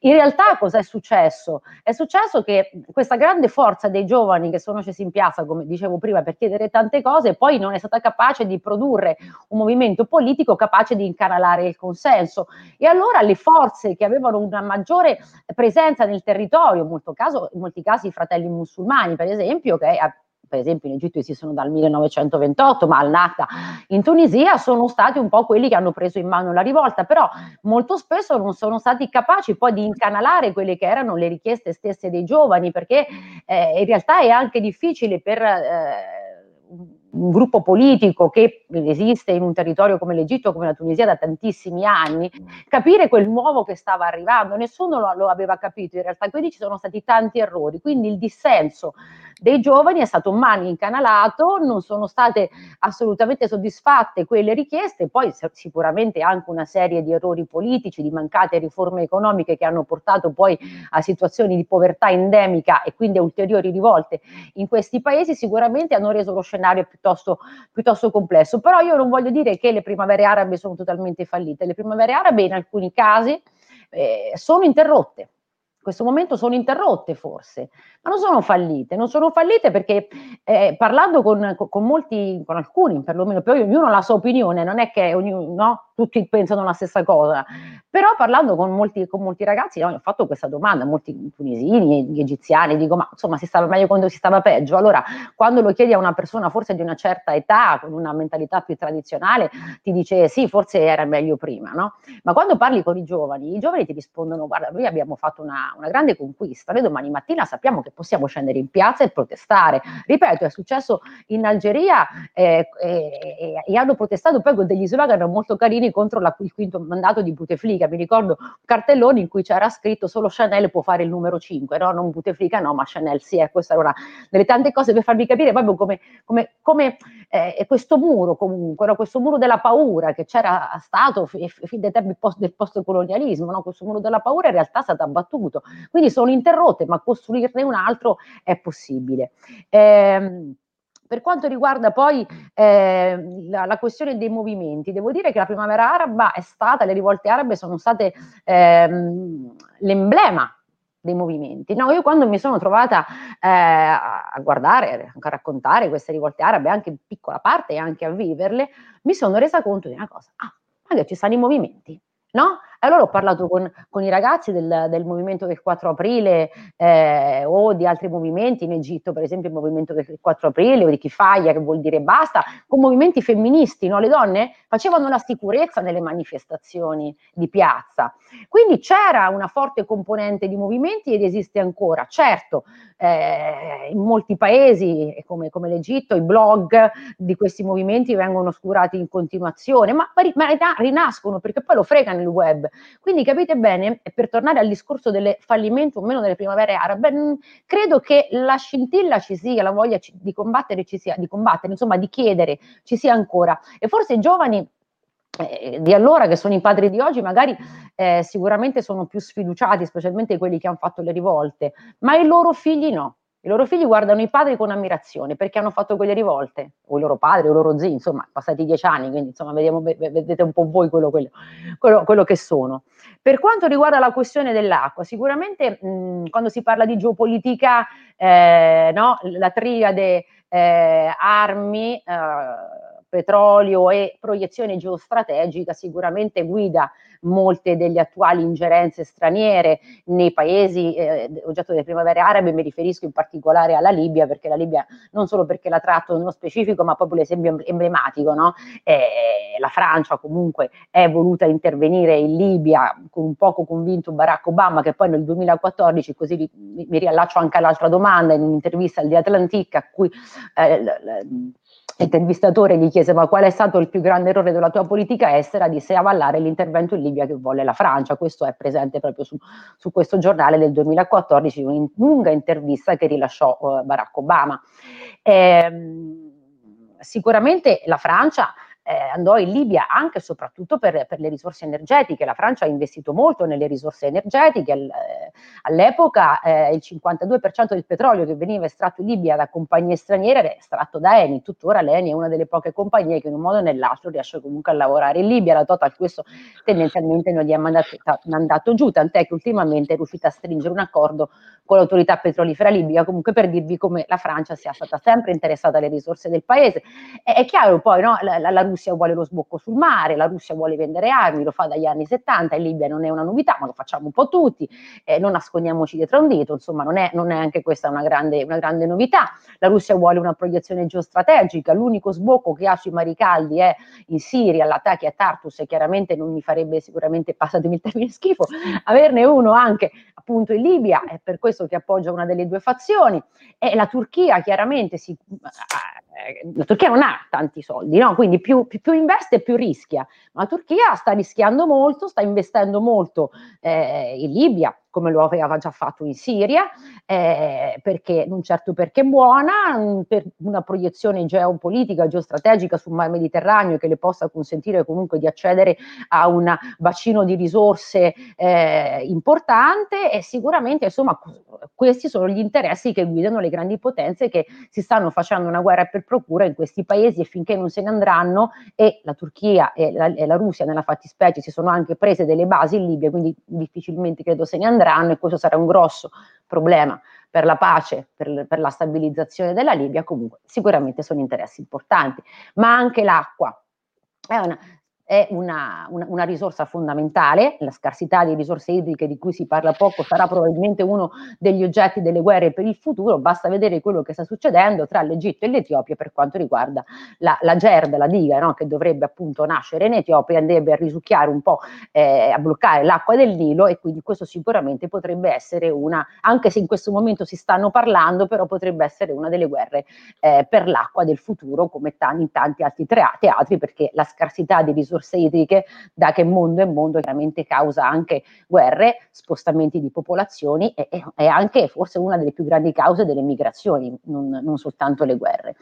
S6: In realtà cosa è successo? È successo che questa grande forza dei giovani che sono scesi in piazza, come dicevo prima, per chiedere tante cose, poi non è stata capace di produrre un movimento politico capace di incanalare il consenso. E allora le forze che avevano una maggiore presenza nel territorio, in, caso, in molti casi i fratelli musulmani, per esempio, che per esempio in Egitto esistono dal 1928, ma al-Nahda in Tunisia sono stati un po' quelli che hanno preso in mano la rivolta, però molto spesso non sono stati capaci poi di incanalare quelle che erano le richieste stesse dei giovani, perché eh, in realtà è anche difficile per... Eh, un gruppo politico che esiste in un territorio come l'Egitto, come la Tunisia da tantissimi anni, capire quel nuovo che stava arrivando, nessuno lo, lo, aveva capito in realtà, quindi ci sono stati tanti errori, quindi il dissenso dei giovani è stato mani incanalato, non sono state assolutamente soddisfatte quelle richieste, poi sicuramente anche una serie di errori politici, di mancate riforme economiche che hanno portato poi a situazioni di povertà endemica e quindi a ulteriori rivolte in questi paesi, sicuramente hanno reso lo scenario piuttosto, piuttosto complesso. Però io non voglio dire che le primavere arabe sono totalmente fallite, le primavere arabe in alcuni casi eh, sono interrotte in questo momento sono interrotte forse, ma non sono fallite, non sono fallite perché eh, parlando con, con, molti, con alcuni perlomeno, poi ognuno ha la sua opinione, non è che ognuno, no? tutti pensano la stessa cosa, però parlando con molti, con molti ragazzi, no, ho fatto questa domanda, molti tunisini, egiziani, dico ma insomma si stava meglio quando si stava peggio, allora quando lo chiedi a una persona forse di una certa età, con una mentalità più tradizionale, ti dice sì, forse era meglio prima, no? Ma quando parli con i giovani, i giovani ti rispondono guarda, noi abbiamo fatto una, una grande conquista, noi domani mattina sappiamo che possiamo scendere in piazza e protestare. Ripeto, è successo in Algeria eh, eh, e hanno protestato poi con degli slogan molto carini contro la, il quinto mandato di Bouteflika. Mi ricordo un cartellone in cui c'era scritto solo Chanel può fare il numero 5, no? non Bouteflika, no, ma Chanel sì, è questa era una delle tante cose per farvi capire proprio come, come, come eh, questo muro comunque, no? questo muro della paura che c'era stato fin dai tempi del post-colonialismo, no? questo muro della paura in realtà è stato abbattuto. Quindi sono interrotte, ma costruirne un altro è possibile. Eh, per quanto riguarda poi eh, la, la, questione dei movimenti, devo dire che la primavera araba è stata, le rivolte arabe sono state ehm, l'emblema dei movimenti. No, io quando mi sono trovata eh, a guardare, a raccontare queste rivolte arabe, anche in piccola parte e anche a viverle, mi sono resa conto di una cosa, ah, ma ci stanno i movimenti, no? Allora ho parlato con, con i ragazzi del, del, movimento del 4 aprile eh, o di altri movimenti in Egitto, per esempio il movimento del 4 aprile o di Kifaya, che vuol dire basta, con movimenti femministi, no? le donne facevano la sicurezza nelle manifestazioni di piazza. Quindi c'era una forte componente di movimenti ed esiste ancora. Certo, eh, in molti paesi, come, come, l'Egitto, i blog di questi movimenti vengono oscurati in continuazione, ma, ma rinascono perché poi lo fregano il web quindi capite bene, per tornare al discorso del fallimento o meno delle primavere arabe, mm, credo che la scintilla ci sia, la voglia di combattere ci sia, di combattere, insomma di chiedere ci sia ancora. E forse i giovani eh, di allora, che sono i padri di oggi, magari eh, sicuramente sono più sfiduciati, specialmente quelli che hanno fatto le rivolte, ma i loro figli no. I loro figli guardano i padri con ammirazione perché hanno fatto quelle rivolte, o i loro padri, o i loro zii, insomma, passati dieci anni, quindi insomma vediamo, vedete un po' voi quello, quello, quello, quello che sono. Per quanto riguarda la questione dell'acqua, sicuramente mh, quando si parla di geopolitica, eh, no, la triade eh, armi, eh, petrolio e proiezione geostrategica sicuramente guida molte delle attuali ingerenze straniere nei paesi eh, oggetto delle primavere arabe, mi riferisco in particolare alla Libia, perché la Libia non solo perché la tratto nello specifico, ma proprio l'esempio emblematico, no? eh, la Francia comunque è voluta intervenire in Libia con un poco convinto Barack Obama, che poi nel 2014, così mi, mi riallaccio anche all'altra domanda, in un'intervista al The Atlantic a cui eh, L'intervistatore gli chiese ma qual è stato il più grande errore della tua politica estera? Disse avallare l'intervento in Libia che volle la Francia. Questo è presente proprio su, su questo giornale del 2014, una lunga intervista che rilasciò uh, Barack Obama. Eh, sicuramente la Francia eh, andò in Libia anche e soprattutto per, per, le risorse energetiche. La Francia ha investito molto nelle risorse energetiche. All, eh, all'epoca eh, il 52% del petrolio che veniva estratto in Libia da compagnie straniere era estratto da Eni. Tuttora l'Eni è una delle poche compagnie che in un modo o nell'altro riesce comunque a lavorare in Libia. La Total questo tendenzialmente non gli è mandato, mandato giù, tant'è che ultimamente è riuscita a stringere un accordo con l'autorità petrolifera libica, comunque per dirvi come la Francia sia stata sempre interessata alle risorse del paese. È, è chiaro poi, no? la, la, la Russia vuole lo sbocco sul mare, la Russia vuole vendere armi, lo fa dagli anni 70, in Libia non è una novità, ma lo facciamo un po' tutti, eh, non nascondiamoci dietro un dito, insomma non è, non è anche questa una grande, una grande, novità. La Russia vuole una proiezione geostrategica, l'unico sbocco che ha sui mari caldi è in Siria, l'attacco a Tartus e chiaramente non mi farebbe sicuramente, passatemi il termine schifo, averne uno anche appunto in Libia, è per questo che appoggia una delle due fazioni, e la Turchia chiaramente si eh, la Turchia non ha tanti soldi, no? quindi più, più, più, investe più rischia, ma la Turchia sta rischiando molto, sta investendo molto eh, in Libia, come lo aveva già fatto in Siria, eh, perché non certo perché buona, per una proiezione geopolitica, geostrategica sul mar Mediterraneo che le possa consentire comunque di accedere a un bacino di risorse eh, importante e sicuramente insomma questi sono gli interessi che guidano le grandi potenze che si stanno facendo una guerra per procura in questi paesi e finché non se ne andranno e la Turchia e la, e la Russia nella fattispecie si sono anche prese delle basi in Libia, quindi difficilmente credo se ne andranno andranno e questo sarà un grosso problema per la pace, per, per la stabilizzazione della Libia, comunque sicuramente sono interessi importanti, ma anche l'acqua. È una, è una, una, una, risorsa fondamentale, la scarsità di risorse idriche di cui si parla poco sarà probabilmente uno degli oggetti delle guerre per il futuro, basta vedere quello che sta succedendo tra l'Egitto e l'Etiopia per quanto riguarda la, la GERD, la diga no? che dovrebbe appunto nascere in Etiopia, andrebbe a risucchiare un po', eh, a bloccare l'acqua del Nilo e quindi questo sicuramente potrebbe essere una, anche se in questo momento si stanno parlando, però potrebbe essere una delle guerre eh, per l'acqua del futuro come t- in tanti altri teatri perché la scarsità di risorse risorse idriche da che mondo è mondo chiaramente causa anche guerre, spostamenti di popolazioni e, e anche forse una delle più grandi cause delle migrazioni, non, non soltanto le guerre.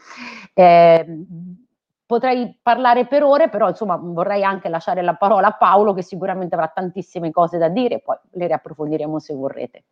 S6: Eh, potrei parlare per ore, però insomma vorrei anche lasciare la parola a Paolo che sicuramente avrà tantissime cose da dire, poi le riapprofondiremo se vorrete.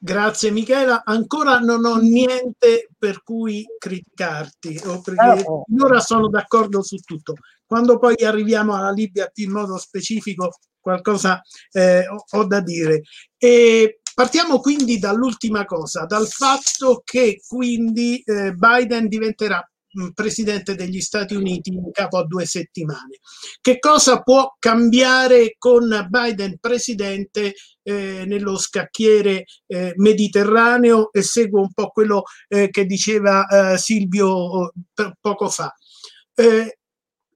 S5: Grazie Michela, ancora non ho niente per cui criticarti, perché oh. ora sono d'accordo su tutto. Quando poi arriviamo alla Libia in modo specifico, qualcosa eh, ho, ho, da dire. E partiamo quindi dall'ultima cosa, dal fatto che quindi eh, Biden diventerà Mm, presidente degli Stati Uniti in capo a due settimane. Che cosa può cambiare con Biden presidente eh, nello scacchiere eh, mediterraneo? E seguo un po' quello eh, che diceva eh, Silvio oh, poco fa.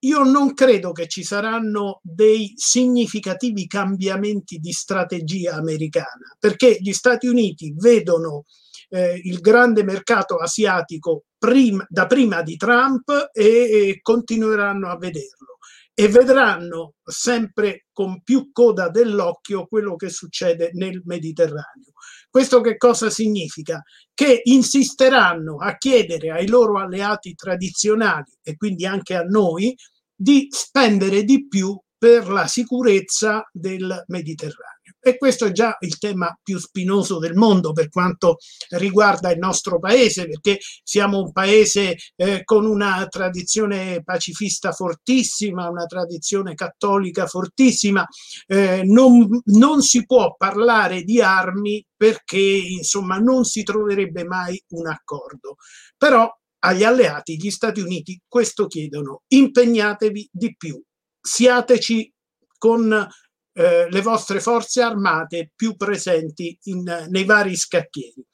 S5: Io non credo che ci saranno dei significativi cambiamenti di strategia americana, perché gli Stati Uniti vedono eh, il grande mercato asiatico prim, da prima di Trump e, e continueranno a vederlo e vedranno sempre con più coda dell'occhio quello che succede nel Mediterraneo. Questo che cosa significa? Che insisteranno a chiedere ai loro alleati tradizionali e quindi anche a noi di spendere di più per la sicurezza del Mediterraneo. E questo è già il tema più spinoso del mondo per quanto riguarda il nostro paese, perché siamo un paese eh, con una tradizione pacifista fortissima, una tradizione cattolica fortissima. Eh, non, non si può parlare di armi perché insomma non si troverebbe mai un accordo. Però agli alleati, gli Stati Uniti, questo chiedono, impegnatevi di più, siateci con eh, le vostre forze armate più presenti in, nei vari scacchieri.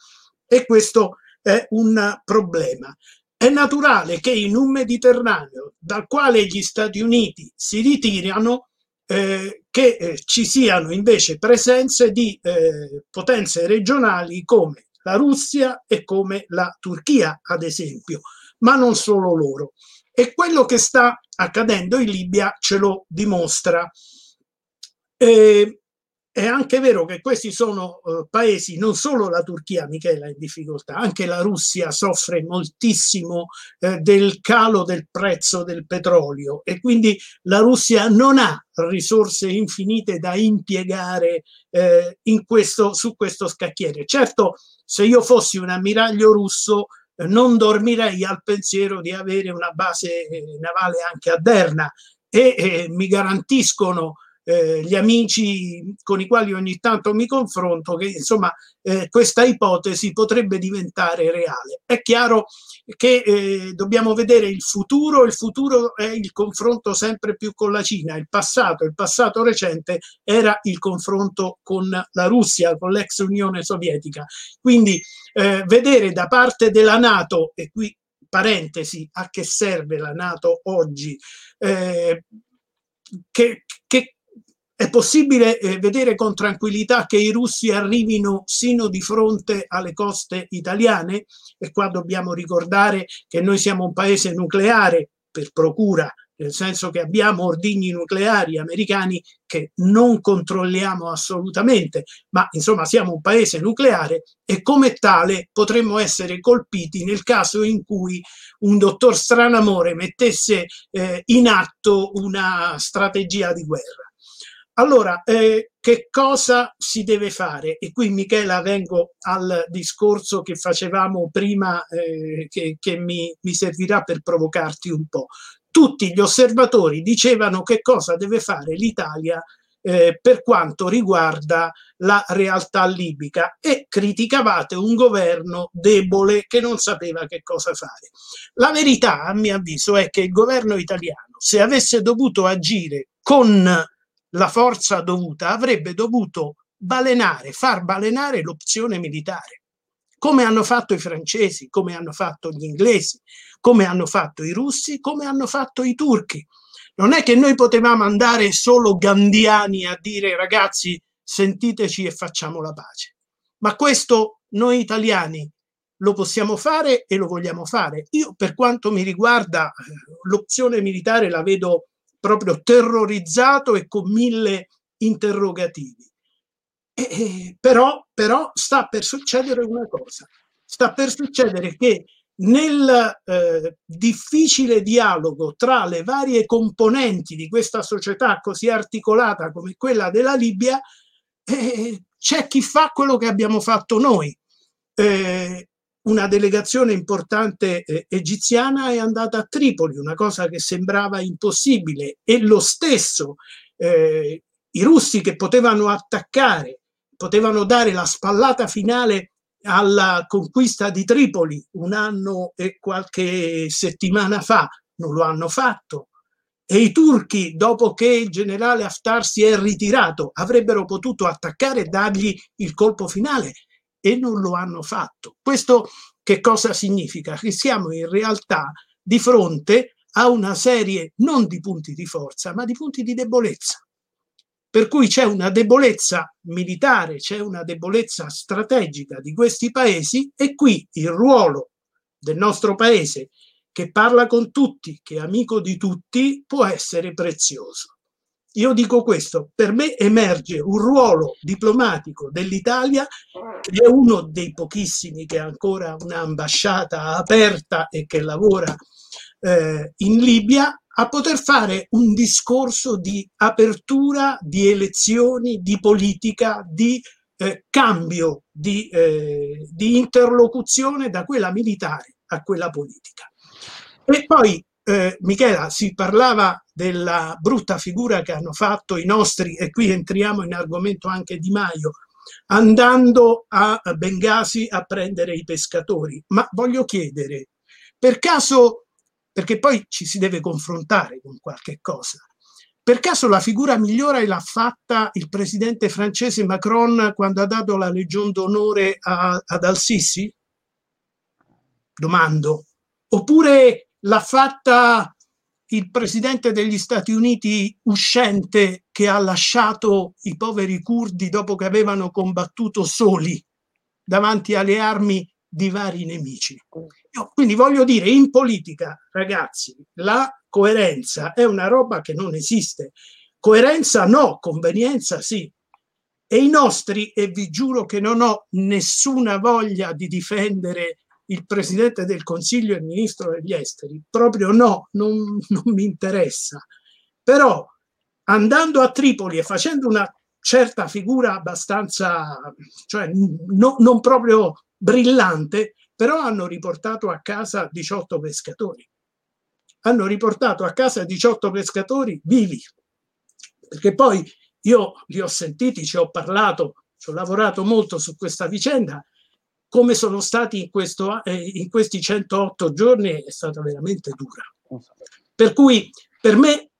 S5: E questo è un problema. È naturale che in un Mediterraneo dal quale gli Stati Uniti si ritirano, eh, che eh, ci siano invece presenze di eh, potenze regionali come la Russia e come la Turchia, ad esempio. ma non solo loro. E quello che sta accadendo in Libia ce lo dimostra. Eh, è anche vero che questi sono eh, paesi, non solo la Turchia, Michela, in difficoltà, anche la Russia soffre moltissimo eh, del calo del prezzo del petrolio e quindi la Russia non ha risorse infinite da impiegare eh, in questo, su questo scacchiere. Certo, se io fossi un ammiraglio russo, eh, non dormirei al pensiero di avere una base eh, navale anche a Derna e eh, mi garantiscono eh, gli amici con i quali ogni tanto mi confronto che insomma eh, questa ipotesi potrebbe diventare reale. È chiaro che eh, dobbiamo vedere il futuro, il futuro è il confronto sempre più con la Cina, il passato, il passato recente era il confronto con la Russia, con l'ex Unione Sovietica. Quindi eh, vedere da parte della Nato, e qui parentesi, a che serve la Nato oggi, eh, che, che è possibile eh, vedere con tranquillità che i russi arrivino sino di fronte alle coste italiane e qua dobbiamo ricordare che noi siamo un paese nucleare per procura, nel senso che abbiamo ordigni nucleari americani che non controlliamo assolutamente, ma insomma siamo un paese nucleare e come tale potremmo essere colpiti nel caso in cui un dottor Stranamore mettesse eh, in atto una strategia di guerra. Allora, eh, che cosa si deve fare? E qui Michela vengo al discorso che facevamo prima, eh, che, che mi, mi servirà per provocarti un po'. Tutti gli osservatori dicevano che cosa deve fare l'Italia eh, per quanto riguarda la realtà libica e criticavate un governo debole che non sapeva che cosa fare. La verità, a mio avviso, è che il governo italiano, se avesse dovuto agire con la forza dovuta, avrebbe dovuto balenare, far balenare l'opzione militare, come hanno fatto i francesi, come hanno fatto gli inglesi, come hanno fatto i russi, come hanno fatto i turchi. Non è che noi potevamo andare solo gandiani a dire ragazzi sentiteci e facciamo la pace. Ma questo noi italiani lo possiamo fare e lo vogliamo fare. Io per quanto mi riguarda l'opzione militare la vedo proprio terrorizzato e con mille interrogativi. E, però, però sta per succedere una cosa, sta per succedere che nel eh, difficile dialogo tra le varie componenti di questa società così articolata come quella della Libia, eh, c'è chi fa quello che abbiamo fatto noi. Eh, una delegazione importante eh, egiziana è andata a Tripoli, una cosa che sembrava impossibile, e lo stesso eh, i russi che potevano attaccare, potevano dare la spallata finale alla conquista di Tripoli un anno e qualche settimana fa, non lo hanno fatto. E i turchi, dopo che il generale Haftar si è ritirato, avrebbero potuto attaccare e dargli il colpo finale e non lo hanno fatto. Questo che cosa significa? Che siamo in realtà di fronte a una serie non di punti di forza, ma di punti di debolezza. Per cui c'è una debolezza militare, c'è una debolezza strategica di questi paesi e qui il ruolo del nostro paese che parla con tutti, che è amico di tutti, può essere prezioso. Io dico questo, per me emerge un ruolo diplomatico dell'Italia che è uno dei pochissimi che ha ancora un'ambasciata aperta e che lavora eh, in Libia a poter fare un discorso di apertura, di elezioni, di politica, di eh, cambio, di, eh, di interlocuzione da quella militare a quella politica. E poi eh, Michela, si parlava della brutta figura che hanno fatto i nostri, e qui entriamo in argomento anche Di Maio, andando a Bengasi a prendere i pescatori. Ma voglio chiedere, per caso, perché poi ci si deve confrontare con qualche cosa, per caso la figura migliore l'ha fatta il presidente francese Macron quando ha dato la Legion d'onore a, ad Al-Sisi? Domando. Oppure l'ha fatta il presidente degli Stati Uniti uscente che ha lasciato i poveri curdi dopo che avevano combattuto soli davanti alle armi di vari nemici. Io, quindi voglio dire, in politica, ragazzi, la coerenza è una roba che non esiste. Coerenza no, convenienza sì. E i nostri, e vi giuro che non ho nessuna voglia di difendere il Presidente del Consiglio e il Ministro degli Esteri, proprio no, non, non mi interessa. Però andando a Tripoli e facendo una certa figura abbastanza, cioè no, non proprio brillante, però hanno riportato a casa 18 pescatori. Hanno riportato a casa 18 pescatori vivi, perché poi io li ho sentiti, ci ho parlato, ci ho lavorato molto su questa vicenda, come sono stati in, questo, eh, in questi 108 giorni è stata veramente dura. Per cui per me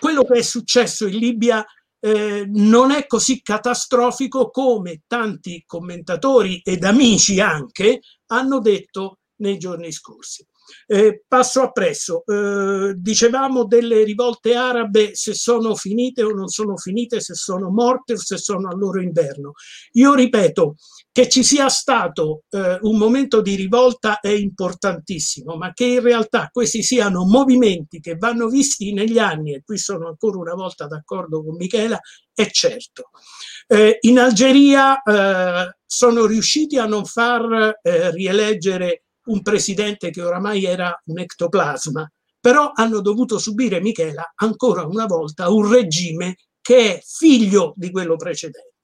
S5: quello che è successo in Libia eh, non è così catastrofico come tanti commentatori ed amici anche hanno detto nei giorni scorsi. Eh, passo appresso, eh, dicevamo delle rivolte arabe se sono finite o non sono finite, se sono morte o se sono al loro inverno. Io ripeto, che ci sia stato eh, un momento di rivolta è importantissimo, ma che in realtà questi siano movimenti che vanno visti negli anni, e qui sono ancora una volta d'accordo con Michela, è certo. Eh, in Algeria eh, sono riusciti a non far eh, rieleggere un presidente che oramai era un ectoplasma, però hanno dovuto subire, Michela, ancora una volta un regime che è figlio di quello precedente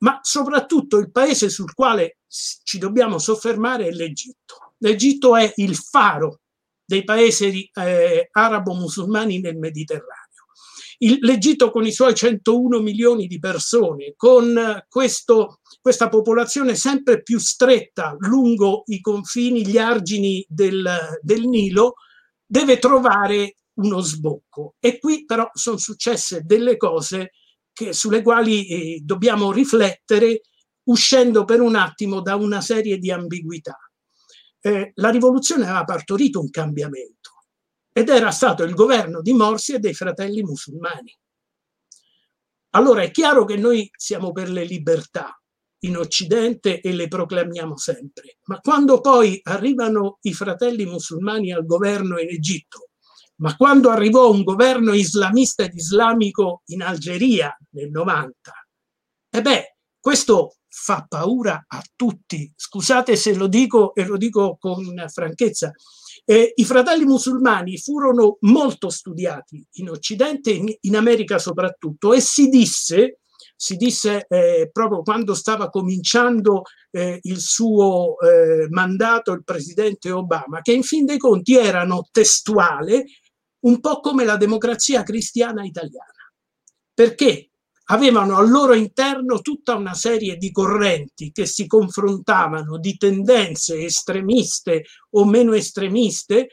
S5: ma soprattutto il paese sul quale ci dobbiamo soffermare è l'Egitto. L'Egitto è il faro dei paesi eh, arabo-musulmani nel Mediterraneo. Il, L'Egitto con i suoi 101 milioni di persone, con questo, questa popolazione sempre più stretta lungo i confini, gli argini del, del Nilo, deve trovare uno sbocco. E qui però sono successe delle cose che, sulle quali eh, dobbiamo riflettere uscendo per un attimo da una serie di ambiguità. Eh, la rivoluzione aveva partorito un cambiamento ed era stato il governo di Morsi e dei fratelli musulmani. Allora è chiaro che noi siamo per le libertà in Occidente e le proclamiamo sempre, ma quando poi arrivano i fratelli musulmani al governo in Egitto ma quando arrivò un governo islamista ed islamico in Algeria nel 90, e beh, questo fa paura a tutti. Scusate se lo dico e lo dico con franchezza. Eh, I fratelli musulmani furono molto studiati in Occidente e in America soprattutto e si disse, si disse eh, proprio quando stava cominciando eh, il suo eh, mandato il presidente Obama, che in fin dei conti erano testuale un po' come la democrazia cristiana italiana, perché avevano al loro interno tutta una serie di correnti che si confrontavano di tendenze estremiste o meno estremiste,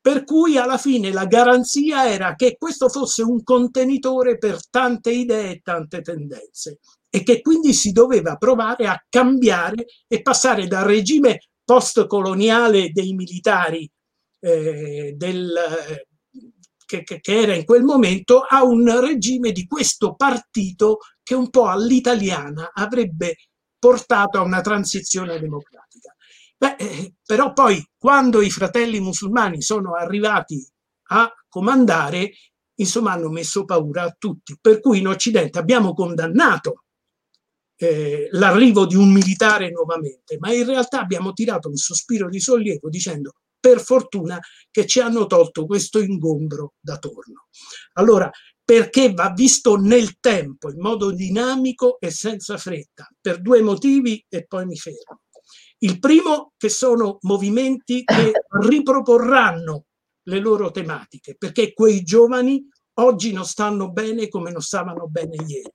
S5: per cui alla fine la garanzia era che questo fosse un contenitore per tante idee e tante tendenze e che quindi si doveva provare a cambiare e passare dal regime postcoloniale dei militari eh, del, che, che, che, era in quel momento a un regime di questo partito che un po' all'italiana avrebbe portato a una transizione democratica. Beh, eh, però poi quando i fratelli musulmani sono arrivati a comandare, insomma hanno messo paura a tutti, per cui in Occidente abbiamo condannato eh, l'arrivo di un militare nuovamente, ma in realtà abbiamo tirato un sospiro di sollievo dicendo per fortuna che ci hanno tolto questo ingombro da torno. Allora, perché va visto nel tempo, in modo dinamico e senza fretta, per due motivi e poi mi fermo. Il primo che sono movimenti che riproporranno le loro tematiche, perché quei giovani oggi non stanno bene come non stavano bene ieri.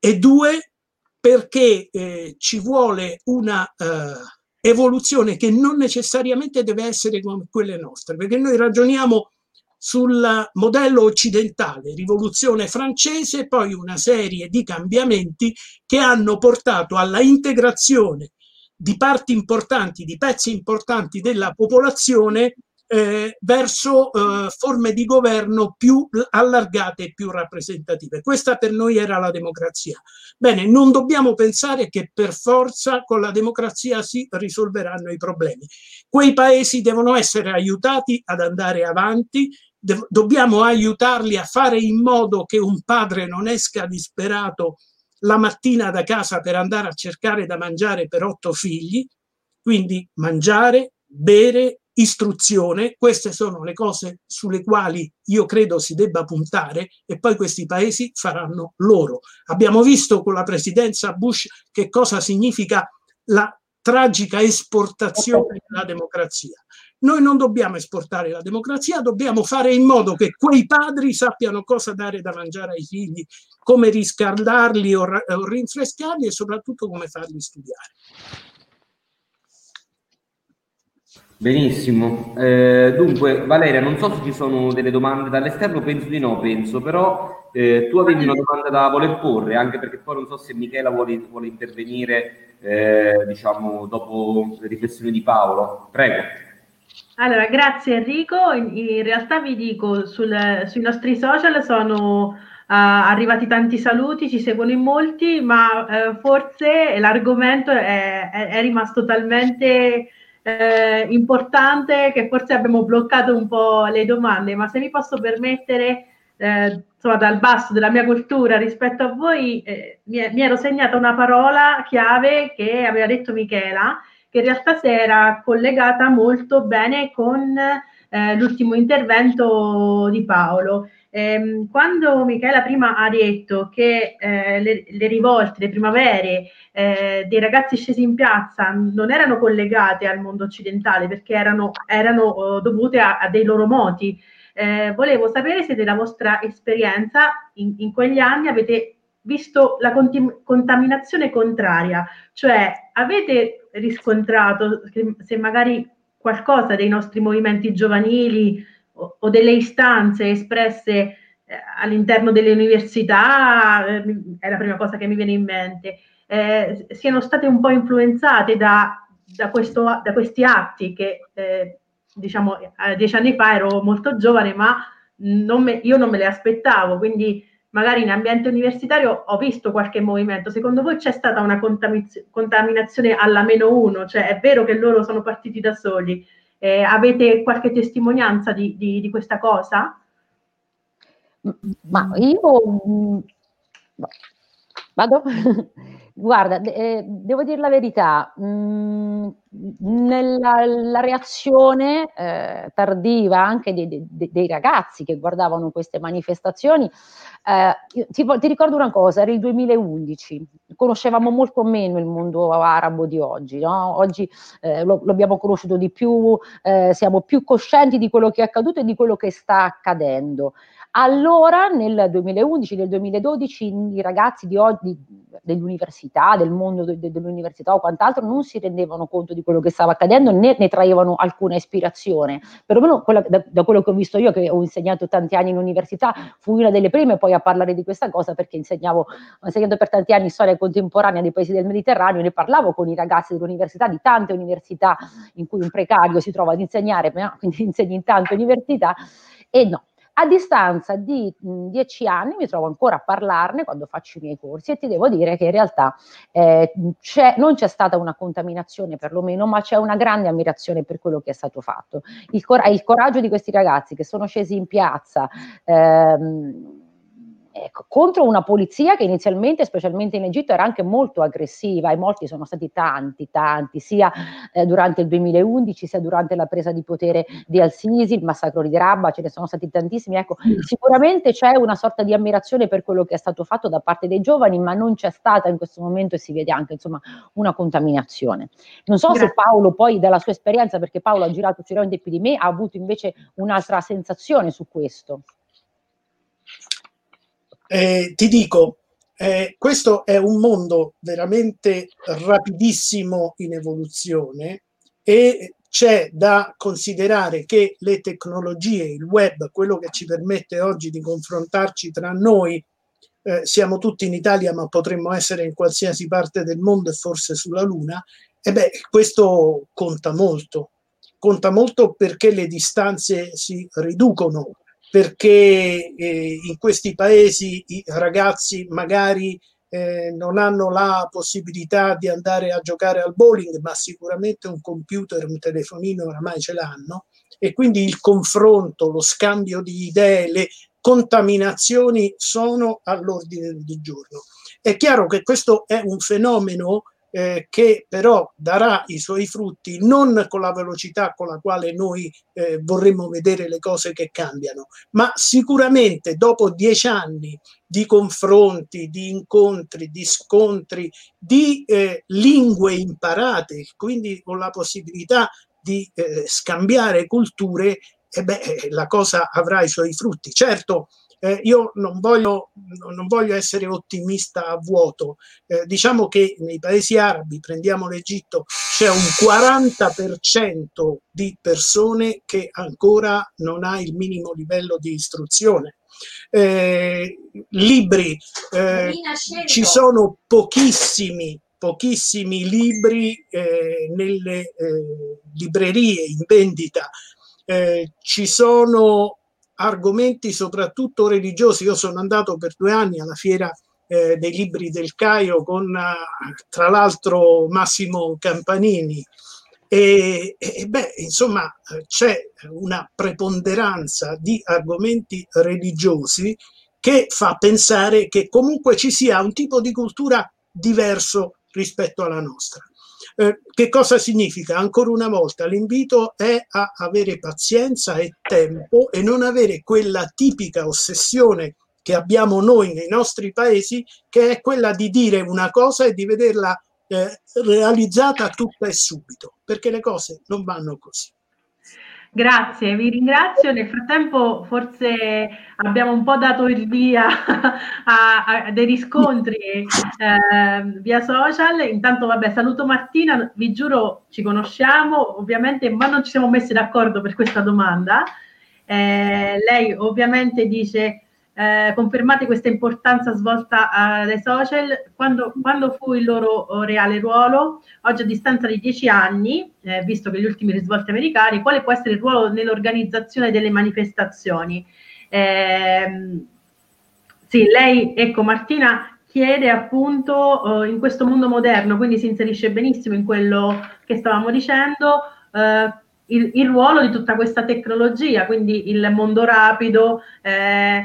S5: E due, perché eh, ci vuole una eh, evoluzione che non necessariamente deve essere come quelle nostre, perché noi ragioniamo sul modello occidentale, rivoluzione francese, poi una serie di cambiamenti che hanno portato alla integrazione di parti importanti, di pezzi importanti della popolazione eh, verso eh, forme di governo più allargate e più rappresentative. Questa per noi era la democrazia. Bene, non dobbiamo pensare che per forza con la democrazia si risolveranno i problemi. Quei paesi devono essere aiutati ad andare avanti, dobbiamo aiutarli a fare in modo che un padre non esca disperato la mattina da casa per andare a cercare da mangiare per otto figli, quindi mangiare, bere, istruzione, queste sono le cose sulle quali io credo si debba puntare e poi questi paesi faranno loro. Abbiamo visto con la presidenza Bush che cosa significa la tragica esportazione della democrazia. Noi non dobbiamo esportare la democrazia, dobbiamo fare in modo che quei padri sappiano cosa dare da mangiare ai figli, come riscaldarli o, o rinfrescarli e soprattutto come farli studiare.
S2: Benissimo. Eh, dunque, Valeria, non so se ci sono delle domande dall'esterno, penso di no, penso, però eh, tu avevi una domanda da voler porre, anche perché poi non so se Michela vuole, vuole intervenire, eh, diciamo, dopo le riflessioni di Paolo. Prego.
S1: Allora, grazie Enrico. In, in realtà vi dico, sul, sui nostri social sono uh, arrivati tanti saluti, ci seguono in molti, ma uh, forse l'argomento è, è, è rimasto talmente eh, importante che forse abbiamo bloccato un po' le domande, ma se mi posso permettere, eh, insomma, dal basso della mia cultura rispetto a voi, eh, mi, mi, ero segnata una parola chiave che aveva detto Michela, che in realtà si era collegata molto bene con eh, l'ultimo intervento di Paolo. Ehm, quando Michela prima ha detto che eh, le, le, rivolte, le primavere eh, dei ragazzi scesi in piazza non erano collegate al mondo occidentale perché erano, erano uh, dovute a, a, dei loro moti, eh, volevo sapere se nella vostra esperienza in, in quegli anni avete visto la contim- contaminazione contraria, cioè avete riscontrato se magari qualcosa dei nostri movimenti giovanili o, delle istanze espresse eh, all'interno delle università, eh, è la prima cosa che mi viene in mente, eh, siano state un po' influenzate da, da, questo, da questi atti che eh, diciamo dieci anni fa ero molto giovane, ma non me, io non me le aspettavo, quindi magari in ambiente universitario ho visto qualche movimento. Secondo voi c'è stata una contaminazione alla meno uno? Cioè è vero che loro sono partiti da soli? Eh, avete qualche testimonianza di, di, di, questa cosa?
S6: Ma io mm, vado. Guarda, eh, devo dire la verità, mh, mm, nella la reazione eh, tardiva anche dei, dei, dei, ragazzi che guardavano queste manifestazioni, eh, ti, ti, ricordo una cosa, era il 2011, conoscevamo molto meno il mondo arabo di oggi, no? oggi eh, lo, lo, abbiamo conosciuto di più, eh, siamo più coscienti di quello che è accaduto e di quello che sta accadendo. Allora, nel 2011, nel 2012, i ragazzi di oggi, dell'università, del mondo de, de, dell'università o quant'altro, non si rendevano conto di quello che stava accadendo né ne traevano alcuna ispirazione. Perlomeno quella, da, da, quello che ho visto io, che ho insegnato tanti anni in università, fui una delle prime poi a parlare di questa cosa perché insegnavo, ho insegnato per tanti anni storia contemporanea dei paesi del Mediterraneo, ne parlavo con i ragazzi dell'università, di tante università in cui un precario si trova ad insegnare, quindi insegni in tante università, e no, a distanza di mh, dieci anni mi trovo ancora a parlarne quando faccio i miei corsi e ti devo dire che in realtà eh, c'è, non c'è stata una contaminazione perlomeno, ma c'è una grande ammirazione per quello che è stato fatto. Il, cor- il coraggio di questi ragazzi che sono scesi in piazza. Ehm, ecco, contro una polizia che inizialmente, specialmente in Egitto, era anche molto aggressiva. I morti sono stati tanti, tanti, sia eh, durante il 2011 sia durante la presa di potere di Al-Sisi, il massacro di Rabba, ce ne sono stati tantissimi. Ecco, sicuramente c'è una sorta di ammirazione per quello che è stato fatto da parte dei giovani, ma non c'è stata in questo momento e si vede anche insomma una contaminazione. Non so Grazie. se Paolo poi dalla sua esperienza, perché Paolo ha girato sicuramente più di me, ha avuto invece un'altra sensazione su questo.
S5: Eh, ti dico, eh, questo è un mondo veramente rapidissimo in evoluzione e c'è da considerare che le tecnologie, il web, quello che ci permette oggi di confrontarci tra noi, eh, siamo tutti in Italia ma potremmo essere in qualsiasi parte del mondo e forse sulla Luna, e beh, questo conta molto. conta molto perché le distanze si riducono, perché eh, in questi paesi i ragazzi magari eh, non hanno la possibilità di andare a giocare al bowling, ma sicuramente un computer, un telefonino oramai ce l'hanno e quindi il confronto, lo scambio di idee, le contaminazioni sono all'ordine del giorno. È chiaro che questo è un fenomeno eh, che però darà i suoi frutti non con la velocità con la quale noi eh, vorremmo vedere le cose che cambiano, ma sicuramente dopo dieci anni di confronti, di incontri, di scontri, di eh, lingue imparate, quindi con la possibilità di eh, scambiare culture, e beh, eh, la cosa avrà i suoi frutti. Certo, eh, io non voglio, non voglio, essere ottimista a vuoto. Eh, diciamo che nei paesi arabi, prendiamo l'Egitto, c'è un 40% di persone che ancora non ha il minimo livello di istruzione. Eh, libri, eh, ci sono pochissimi pochissimi libri eh, nelle eh, librerie in vendita. Eh, ci sono argomenti soprattutto religiosi. Io sono andato per due anni alla fiera eh, dei libri del Caio con tra l'altro Massimo Campanini. E, e beh, insomma, c'è una preponderanza di argomenti religiosi che fa pensare che comunque ci sia un tipo di cultura diverso rispetto alla nostra. Eh, che cosa significa? Ancora una volta l'invito è a avere pazienza e tempo e non avere quella tipica ossessione che abbiamo noi nei nostri paesi, che è quella di dire una cosa e di vederla eh, realizzata tutta e subito, perché le cose non vanno così.
S1: Grazie, vi ringrazio. Nel frattempo forse abbiamo un po' dato il via a, a dei riscontri eh, via social. Intanto, vabbè, saluto Martina, vi giuro ci conosciamo ovviamente, ma non ci siamo messi d'accordo per questa domanda. Eh, lei ovviamente dice eh, confermate questa importanza svolta eh, dai social, quando, quando, fu il loro oh, reale ruolo, oggi a distanza di dieci anni, eh, visto che gli ultimi risvolti americani, quale può essere il ruolo nell'organizzazione delle manifestazioni? Eh, sì, lei, ecco Martina, chiede appunto oh, in questo mondo moderno, quindi si inserisce benissimo in quello che stavamo dicendo, eh, il, il, ruolo di tutta questa tecnologia, quindi il mondo rapido, eh,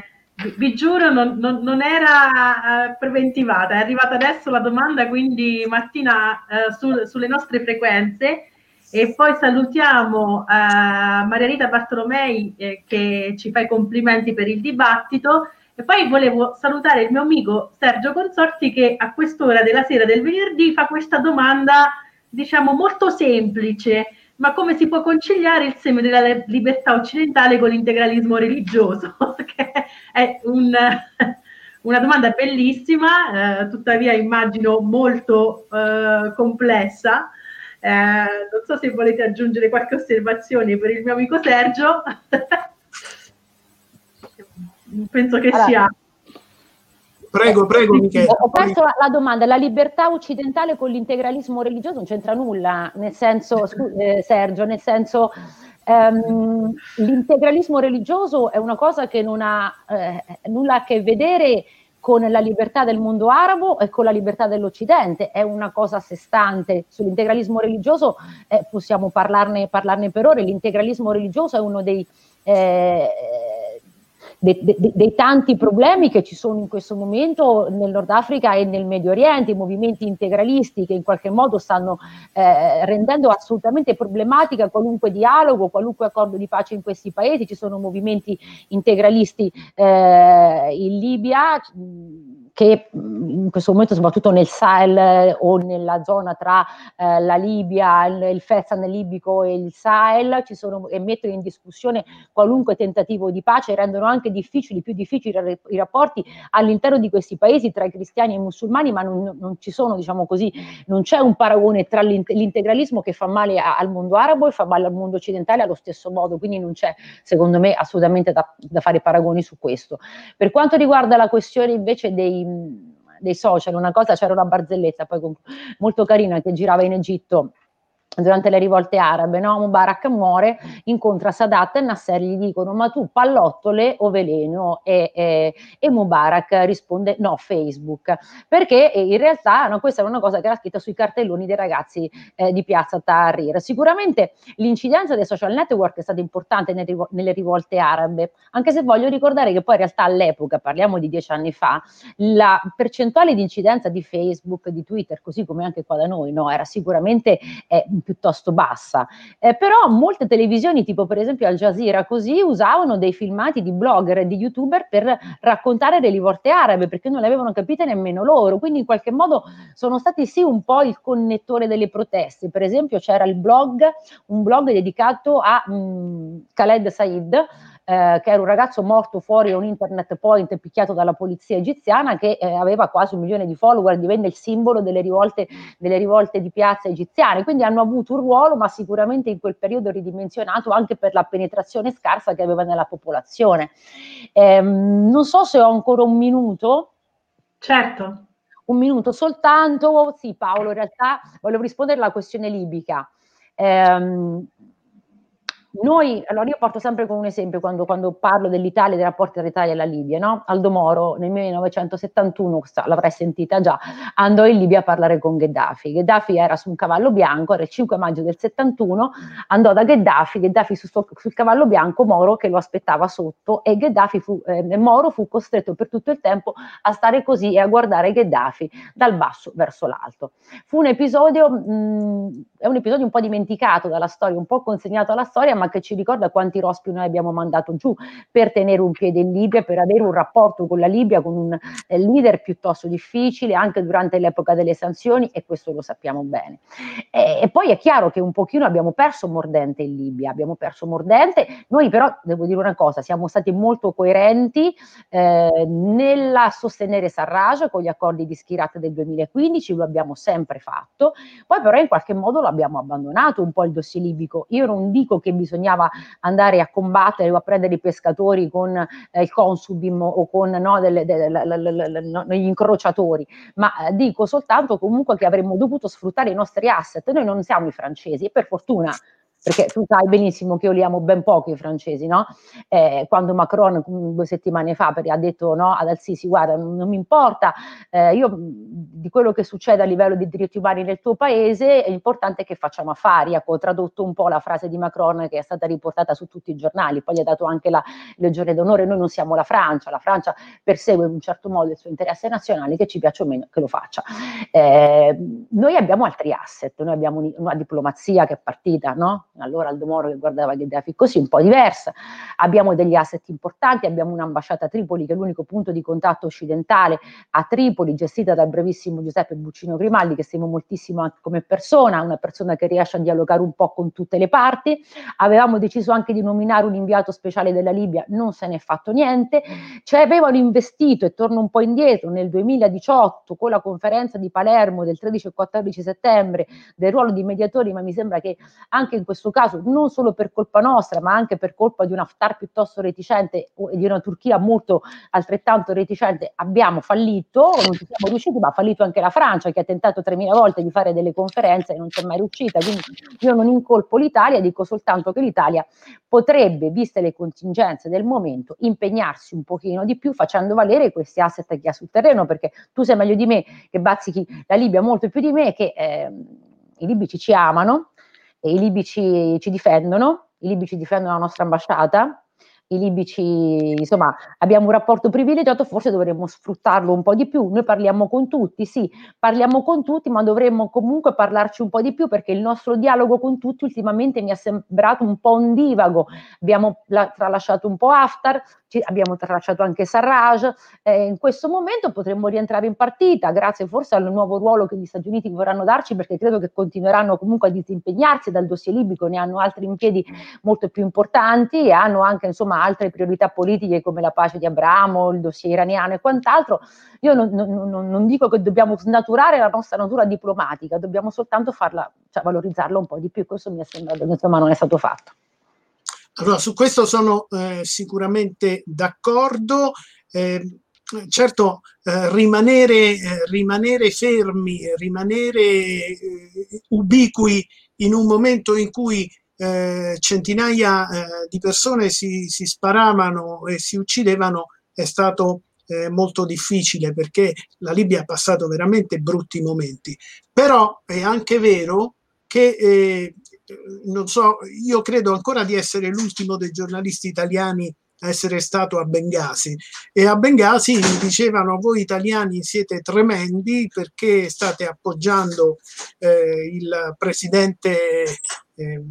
S1: vi, giuro, non, non, non era uh, preventivata, è arrivata adesso la domanda, quindi Martina, uh, su, sulle nostre frequenze. E poi salutiamo uh, Maria Rita Bartolomei eh, che ci fa i complimenti per il dibattito. E poi volevo salutare il mio amico Sergio Consorti che a quest'ora della sera del venerdì fa questa domanda, diciamo, molto semplice ma come si può conciliare il seme della libertà occidentale con l'integralismo religioso? che è un, una domanda bellissima, eh, tuttavia immagino molto eh, complessa. Eh, non so se volete aggiungere qualche osservazione per il mio amico Sergio. Penso che allora, sia
S5: Prego, prego, Michele.
S6: Ho perso la, la, domanda, la libertà occidentale con l'integralismo religioso non c'entra nulla, nel senso, eh, Sergio, nel senso, ehm, l'integralismo religioso è una cosa che non ha eh, nulla a che vedere con la libertà del mondo arabo e con la libertà dell'Occidente, è una cosa a sé stante. Sull'integralismo religioso eh, possiamo parlarne, parlarne, per ore, l'integralismo religioso è uno dei... Eh, de, de, dei tanti problemi che ci sono in questo momento nel Nord Africa e nel Medio Oriente, i movimenti integralisti che in qualche modo stanno eh, rendendo assolutamente problematica qualunque dialogo, qualunque accordo di pace in questi paesi. Ci sono movimenti integralisti eh, in Libia. Mh, che in questo momento soprattutto nel Sahel o nella zona tra eh, la Libia, il, il Fezzan libico e il Sahel ci sono, e mettono in discussione qualunque tentativo di pace e rendono anche difficili, più difficili i rapporti all'interno di questi paesi tra i cristiani e i musulmani, ma non, non ci sono, diciamo così, non c'è un paragone tra l'integralismo che fa male al mondo arabo e fa male al mondo occidentale allo stesso modo, quindi non c'è secondo me assolutamente da, da fare paragoni su questo. Per quanto riguarda la questione invece dei dei, social, una cosa c'era una barzelletta poi molto carina che girava in Egitto durante le rivolte arabe, no? Mubarak muore, incontra Sadat e Nasser gli dicono ma tu pallottole o veleno? E, e, e Mubarak risponde no, Facebook, perché in realtà no, questa è una cosa che era scritta sui cartelloni dei ragazzi eh, di piazza Tahrir. Sicuramente l'incidenza dei social network è stata importante nel, nelle rivolte arabe, anche se voglio ricordare che poi in realtà all'epoca, parliamo di dieci anni fa, la percentuale di incidenza di Facebook, di Twitter, così come anche qua da noi, no, era sicuramente eh, piuttosto bassa. Eh, però molte televisioni, tipo per esempio Al Jazeera, così usavano dei filmati di blogger e di youtuber per raccontare le rivolte arabe, perché non le avevano capite nemmeno loro. Quindi in qualche modo sono stati sì un po' il connettore delle proteste. Per esempio c'era il blog, un blog dedicato a mh, mm, Khaled Said, eh, che era un ragazzo morto fuori a un internet point picchiato dalla polizia egiziana che eh, aveva quasi un milione di follower, divenne il simbolo delle rivolte, delle rivolte di piazza egiziane. Quindi hanno avuto un ruolo, ma sicuramente in quel periodo ridimensionato anche per la penetrazione scarsa che aveva nella popolazione. Eh, non so se ho ancora un minuto.
S1: Certo.
S6: Un minuto soltanto. Sì, Paolo, in realtà volevo rispondere alla questione libica. Eh, noi, allora io porto sempre come un esempio quando, quando parlo dell'Italia, dei rapporti tra l'Italia e la Libia, no? Aldo Moro nel 1971, l'avrai sentita già, andò in Libia a parlare con Gheddafi. Gheddafi era su un cavallo bianco, era il 5 maggio del 71, andò da Gheddafi, Gheddafi su, sul cavallo bianco, Moro che lo aspettava sotto e Gheddafi fu, eh, Moro fu costretto per tutto il tempo a stare così e a guardare Gheddafi dal basso verso l'alto. Fu un episodio, mh, è un episodio un po' dimenticato dalla storia, un po' consegnato alla storia, ma che ci ricorda quanti rospi noi abbiamo mandato giù per tenere un piede in Libia, per avere un rapporto con la Libia, con un eh, leader piuttosto difficile anche durante l'epoca delle sanzioni e questo lo sappiamo bene. E, e poi è chiaro che un pochino abbiamo perso mordente in Libia, abbiamo perso mordente, noi però devo dire una cosa, siamo stati molto coerenti eh, nella sostenere Sarraj con gli accordi di Schirat del 2015, lo abbiamo sempre fatto, poi però in qualche modo l'abbiamo abbandonato un po' il dossier libico. Io non dico che bisogna bisognava andare a combattere o a prendere i pescatori con eh, il consubim o con no, delle, delle, delle, no, gli incrociatori, ma eh, dico soltanto comunque che avremmo dovuto sfruttare i nostri asset. Noi non siamo i francesi e per fortuna perché tu sai benissimo che io li amo ben poco i francesi, no? Eh, quando Macron due settimane fa ha detto no, ad Al-Sisi, guarda, non, mi importa, eh, io di quello che succede a livello di diritti umani nel tuo paese, è importante che facciamo affari, ecco, ho tradotto un po' la frase di Macron che è stata riportata su tutti i giornali, poi gli ha dato anche la legione d'onore, noi non siamo la Francia, la Francia persegue in un certo modo il suo interesse nazionale, che ci piace o meno che lo faccia. Eh, noi abbiamo altri asset, noi abbiamo una diplomazia che è partita, no? Allora Aldo Moro che guardava Gheddafi così, un po' diversa. Abbiamo degli asset importanti, abbiamo un'ambasciata a Tripoli che è l'unico punto di contatto occidentale a Tripoli, gestita dal brevissimo Giuseppe Buccino Grimaldi, che stimo moltissimo anche come persona, una persona che riesce a dialogare un po' con tutte le parti. Avevamo deciso anche di nominare un inviato speciale della Libia, non se ne è fatto niente. Cioè avevano investito, e torno un po' indietro, nel 2018 con la conferenza di Palermo del 13 e 14 settembre del ruolo di mediatori, ma mi sembra che anche in questo questo caso non solo per colpa nostra, ma anche per colpa di un Haftar piuttosto reticente e di una Turchia molto altrettanto reticente, abbiamo fallito, non ci siamo riusciti, ma ha fallito anche la Francia che ha tentato 3.000 volte di fare delle conferenze e non c'è mai riuscita. Quindi io non incolpo l'Italia, dico soltanto che l'Italia potrebbe, viste le contingenze del momento, impegnarsi un pochino di più facendo valere questi asset che ha sul terreno, perché tu sai meglio di me che bazzichi la Libia molto più di me, che eh, i libici ci amano, e i libici ci difendono, i libici difendono la nostra ambasciata, i libici, insomma, abbiamo un rapporto privilegiato, forse dovremmo sfruttarlo un po' di più. Noi parliamo con tutti, sì, parliamo con tutti, ma dovremmo comunque parlarci un po' di più perché il nostro dialogo con tutti ultimamente mi è sembrato un po' ondivago. Abbiamo la, tralasciato un po' Haftar, abbiamo tralasciato anche Sarraj, eh, in questo momento potremmo rientrare in partita, grazie forse al nuovo ruolo che gli Stati Uniti vorranno darci, perché credo che continueranno comunque a disimpegnarsi dal dossier libico, ne hanno altri in piedi molto più importanti e hanno anche insomma altre priorità politiche come la pace di Abramo, il dossier iraniano e quant'altro. Io non, non, non, dico che dobbiamo snaturare la nostra natura diplomatica, dobbiamo soltanto farla, cioè valorizzarla un po' di più, questo mi è sembrato che insomma non è stato fatto.
S5: Allora, su questo sono eh, sicuramente d'accordo. Eh, certo, eh, rimanere, eh, rimanere, fermi, rimanere eh, ubiqui in un momento in cui eh, centinaia eh, di persone si, si, sparavano e si uccidevano è stato eh, molto difficile perché la Libia ha passato veramente brutti momenti. Però è anche vero che, eh, non so, io credo ancora di essere l'ultimo dei giornalisti italiani a essere stato a Bengasi e a Bengasi mi dicevano voi italiani siete tremendi perché state appoggiando eh, il presidente eh,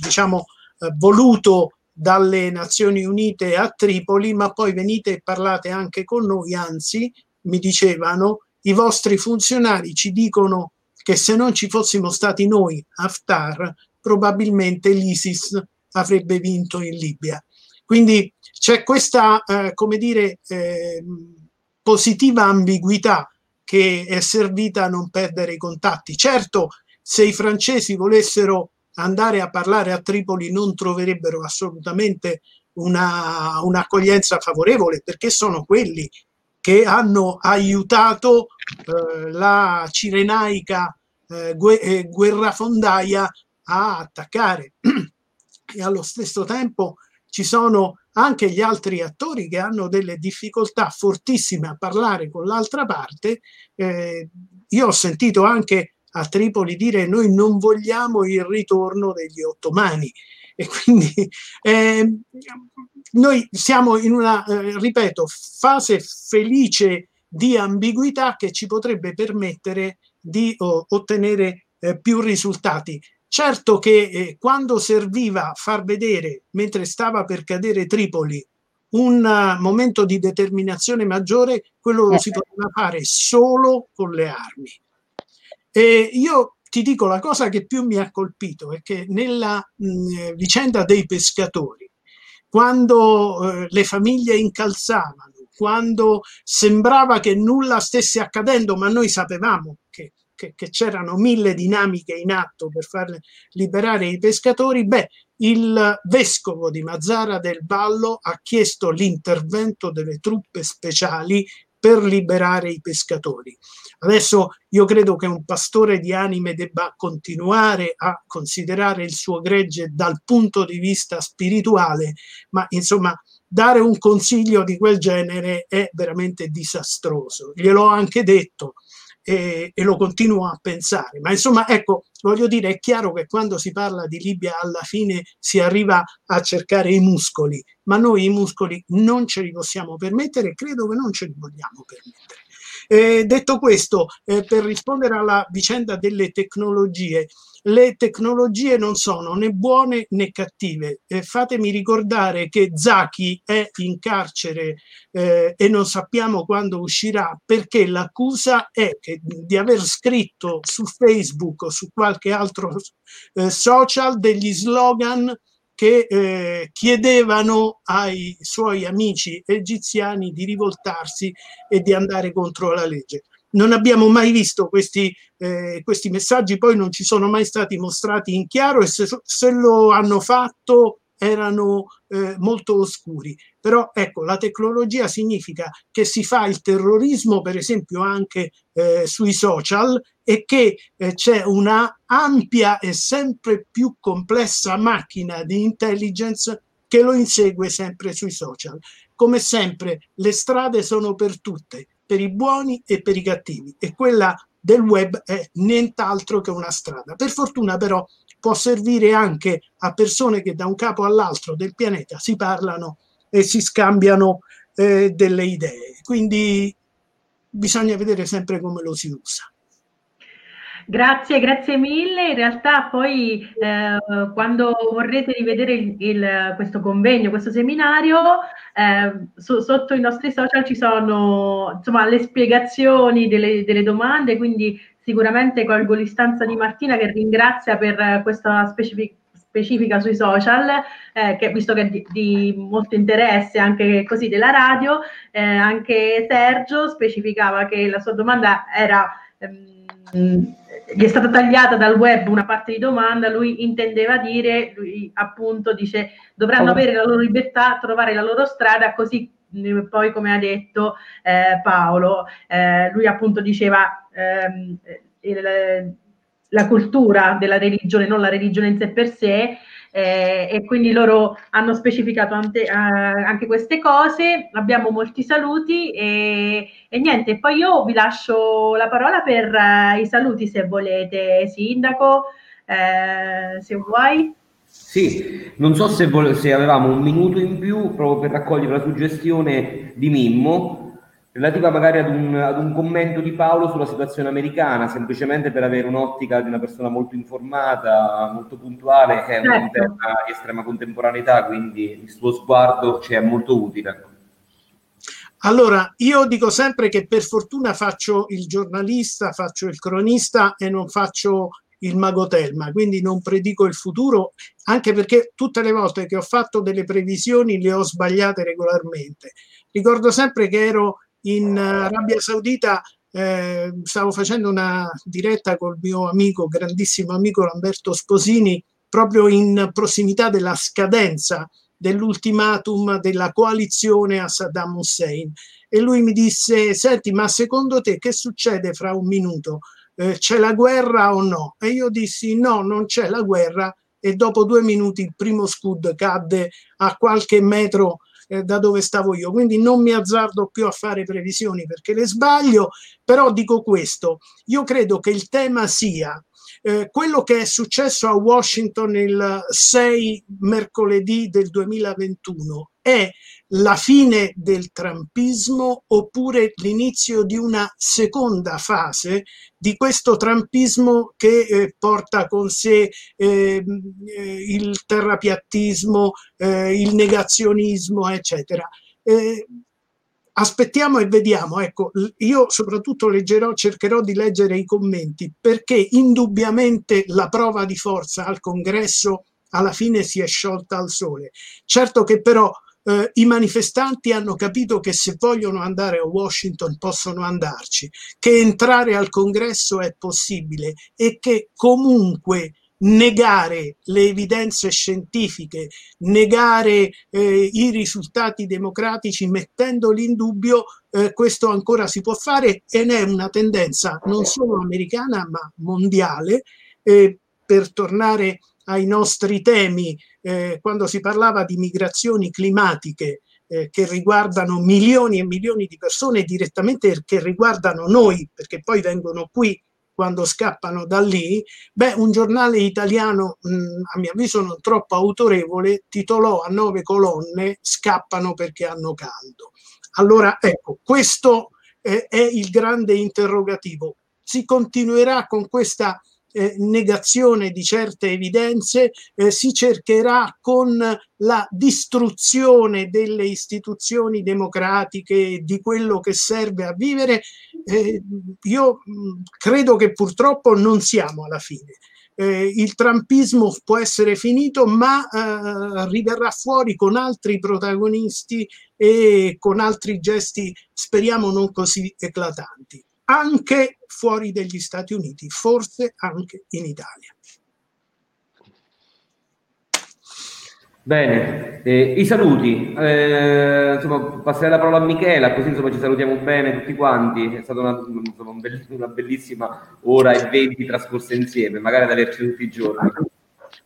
S5: diciamo eh, voluto dalle Nazioni Unite a Tripoli, ma poi venite e parlate anche con noi, anzi, mi dicevano, i vostri funzionari ci dicono che se non ci fossimo stati noi, Haftar, probabilmente l'ISIS avrebbe vinto in Libia. Quindi c'è questa, eh, come dire, eh, positiva ambiguità che è servita a non perdere i contatti. Certo, se i francesi volessero andare a parlare a Tripoli non troverebbero assolutamente una, un'accoglienza favorevole perché sono quelli che hanno aiutato eh, la cirenaica eh, eh guerrafondaia a attaccare e allo stesso tempo ci sono anche gli altri attori che hanno delle difficoltà fortissime a parlare con l'altra parte. Eh, io ho sentito anche a Tripoli dire noi non vogliamo il ritorno degli ottomani. E quindi eh, noi siamo in una, eh, ripeto, fase felice di ambiguità che ci potrebbe permettere di oh, ottenere eh, più risultati. Certo che eh, quando serviva far vedere, mentre stava per cadere Tripoli, un uh, momento di determinazione maggiore, quello lo si poteva fare solo con le armi. E io ti dico la cosa che più mi ha colpito è che nella mh, vicenda dei pescatori, quando eh, le famiglie incalzavano, quando sembrava che nulla stesse accadendo, ma noi sapevamo che, che, che c'erano mille dinamiche in atto per far liberare i pescatori, beh, il vescovo di Mazzara del Vallo ha chiesto l'intervento delle truppe speciali per liberare i pescatori. Adesso io credo che un pastore di anime debba continuare a considerare il suo gregge dal punto di vista spirituale, ma insomma dare un consiglio di quel genere è veramente disastroso. Gliel'ho anche detto e, e, lo continuo a pensare. Ma insomma, ecco, voglio dire, è chiaro che quando si parla di Libia alla fine si arriva a cercare i muscoli, ma noi i muscoli non ce li possiamo permettere e credo che non ce li vogliamo permettere. Eh, detto questo, eh, per rispondere alla vicenda delle tecnologie, le tecnologie non sono né buone né cattive. Eh, fatemi ricordare che Zaki è in carcere eh, e non sappiamo quando uscirà perché l'accusa è che, di aver scritto su Facebook o su qualche altro eh, social degli slogan che eh, chiedevano ai suoi amici egiziani di rivoltarsi e di andare contro la legge. Non abbiamo mai visto questi, eh, questi, messaggi, poi non ci sono mai stati mostrati in chiaro e se, se lo hanno fatto erano eh, molto oscuri. Però ecco, la tecnologia significa che si fa il terrorismo, per esempio, anche eh, sui social e che eh, c'è una ampia e sempre più complessa macchina di intelligence che lo insegue sempre sui social. Come sempre, le strade sono per tutte per i buoni e per i cattivi e quella del web è nient'altro che una strada. Per fortuna però può servire anche a persone che da un capo all'altro del pianeta si parlano e si scambiano eh, delle idee. Quindi bisogna vedere sempre come lo si usa.
S1: Grazie, grazie mille. In realtà poi eh, quando vorrete rivedere il, il, questo convegno, questo seminario, eh, so, sotto i nostri social ci sono insomma, le spiegazioni delle, delle, domande, quindi sicuramente colgo l'istanza di Martina che ringrazia per questa specific- specifica sui social, eh, che, visto che è di, di, molto interesse anche così della radio, eh, anche Sergio specificava che la sua domanda era... Ehm, gli è stata tagliata dal web una parte di domanda, lui intendeva dire, lui appunto dice, dovranno avere la loro libertà, trovare la loro strada, così mm, poi come ha detto eh, Paolo, eh, lui appunto diceva, ehm, il, la cultura della religione, non la religione in sé per sé, eh, e quindi loro hanno specificato ante, eh, anche queste cose. Abbiamo molti saluti e, e, niente, poi io vi lascio la parola per uh, i saluti se volete, Sindaco, eh, se vuoi.
S2: Sì, non so se, vole- se avevamo un minuto in più proprio per raccogliere la suggestione di Mimmo relativa magari ad un, ad un, commento di Paolo sulla situazione americana, semplicemente per avere un'ottica di una persona molto informata, molto puntuale, che è un certo. tema di estrema contemporaneità, quindi il suo sguardo ci è molto utile.
S5: Allora, io dico sempre che per fortuna faccio il giornalista, faccio il cronista e non faccio il mago Telma, quindi non predico il futuro, anche perché tutte le volte che ho fatto delle previsioni le ho sbagliate regolarmente. Ricordo sempre che ero in Arabia Saudita eh, stavo facendo una diretta col mio amico, grandissimo amico Lamberto Sposini, proprio in prossimità della scadenza dell'ultimatum della coalizione a Saddam Hussein. E lui mi disse: Senti, ma secondo te che succede fra un minuto? Eh, c'è la guerra o no? E io dissi: No, non c'è la guerra. E dopo due minuti il primo scud cadde a qualche metro eh, da dove stavo io. Quindi non mi azzardo più a fare previsioni perché le sbaglio, però dico questo, io credo che il tema sia eh, quello che è successo a Washington il 6 mercoledì del 2021 è la fine del trumpismo oppure l'inizio di una seconda fase di questo trumpismo che eh, porta con sé eh, il terrapiattismo, eh, il negazionismo, eccetera. Eh, aspettiamo e vediamo. Ecco, io soprattutto leggerò, cercherò di leggere i commenti perché indubbiamente la prova di forza al congresso alla fine si è sciolta al sole. Certo che però eh, i manifestanti hanno capito che se vogliono andare a Washington possono andarci, che entrare al congresso è possibile e che comunque negare le evidenze scientifiche, negare eh, i risultati democratici mettendoli in dubbio, eh, questo ancora si può fare e ne è una tendenza non solo americana ma mondiale. Eh, per tornare ai nostri temi, eh, quando si parlava di migrazioni climatiche, eh, che riguardano milioni e milioni di persone direttamente che riguardano noi, perché poi vengono qui quando scappano da lì, beh, un giornale italiano, mh, a mio avviso non troppo autorevole, titolò a nove colonne Scappano perché hanno caldo. Allora, ecco, questo eh, è il grande interrogativo. Si continuerà con questa eh, negazione di certe evidenze, eh, si cercherà con la distruzione delle istituzioni democratiche, di quello che serve a vivere. Eh, io mh, credo che purtroppo non siamo alla fine. Eh, il trumpismo può essere finito, ma eh, riverrà fuori con altri protagonisti e con altri gesti, speriamo non così eclatanti anche fuori degli Stati Uniti, forse anche in Italia.
S2: Bene, eh, i saluti, eh, insomma, passerei la parola a Michela, così insomma, ci salutiamo bene tutti quanti, è stata una, insomma, una bellissima ora e venti trascorse insieme, magari ad averci tutti i giorni.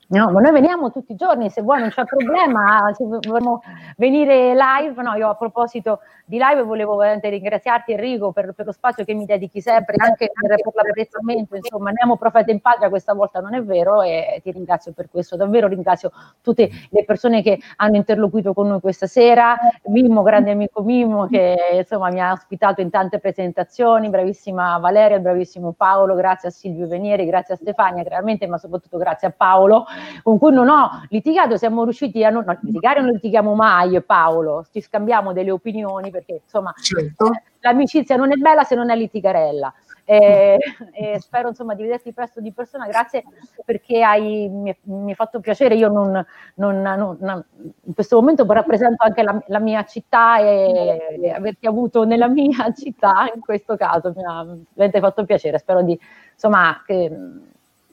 S6: No, ma noi veniamo tutti i giorni, se vuoi non c'è problema, se vogliamo venire live, no, io a proposito di live volevo veramente ringraziarti Enrico per, per lo spazio che mi dedichi sempre, anche per, per l'apprezzamento, insomma, andiamo profeta in patria, questa volta non è vero e ti ringrazio per questo, davvero ringrazio tutte le persone che hanno interloquito con noi questa sera, Mimmo, grande amico Mimmo che insomma mi ha ospitato in tante presentazioni, bravissima Valeria, bravissimo Paolo, grazie a Silvio Venieri, grazie a Stefania, chiaramente, ma soprattutto grazie a Paolo con cui non ho litigato, siamo riusciti a non no, litigare, non litighiamo mai Paolo, ci scambiamo delle opinioni perché insomma certo. l'amicizia non è bella se non è litigarella. E, e, spero insomma di vederti presto di persona. Grazie perché hai, mi, mi è fatto piacere. Io non, non, non, in questo momento rappresento anche la, la mia città e, e, averti avuto nella mia città in questo caso mi ha veramente fatto piacere. Spero di insomma che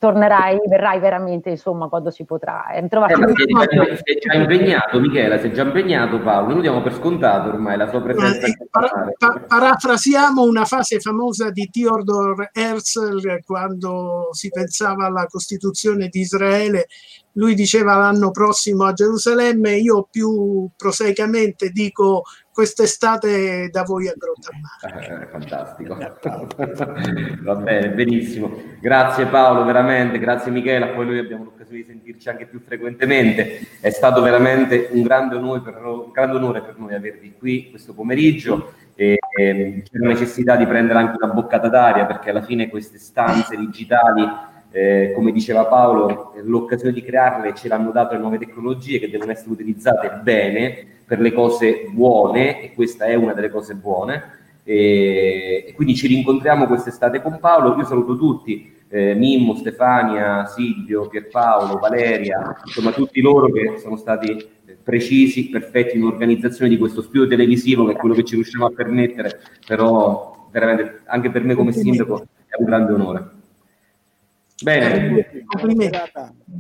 S6: tornerai, verrai veramente, insomma, quando si potrà.
S2: Eh, sei, sei, già impegnato, Michela, sei già impegnato, Paolo. Noi diamo per scontato ormai la sua presenza. Eh,
S5: para, pa, parafrasiamo una fase famosa di Theodor Herzl quando si pensava alla Costituzione di Israele. Lui diceva l'anno prossimo a Gerusalemme, io più prosaicamente dico quest'estate da voi a Grottammare.
S2: Eh, fantastico. Va bene, benissimo. Grazie Paolo, veramente, grazie Michela, poi noi abbiamo l'occasione di sentirci anche più frequentemente. È stato veramente un grande onore per, un grande onore per noi avervi qui questo pomeriggio e, e c'è la necessità di prendere anche una boccata d'aria perché alla fine queste stanze digitali eh, come diceva Paolo, l'occasione di crearle ce l'hanno dato le nuove tecnologie che devono essere utilizzate bene per le cose buone e questa è una delle cose buone. E, e quindi ci rincontriamo quest'estate con Paolo. Io saluto tutti, eh, Mimmo, Stefania, Silvio, Pierpaolo, Valeria, insomma tutti loro che sono stati precisi, perfetti in organizzazione di questo studio televisivo che è quello che ci riusciamo a permettere, però veramente anche per me come sindaco è un grande onore. Bene,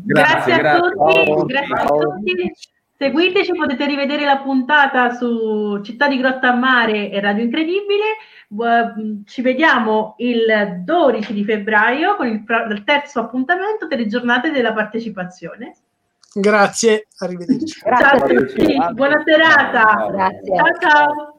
S1: grazie, grazie, a tutti, grazie a tutti. Seguiteci, potete rivedere la puntata su Città di Grottammare e Radio Incredibile. Ci vediamo il 12 di febbraio con il, il terzo appuntamento delle giornate della partecipazione.
S5: Grazie, arrivederci.
S1: Grazie ciao a tutti, buona serata.
S6: Grazie.
S1: Ciao ciao.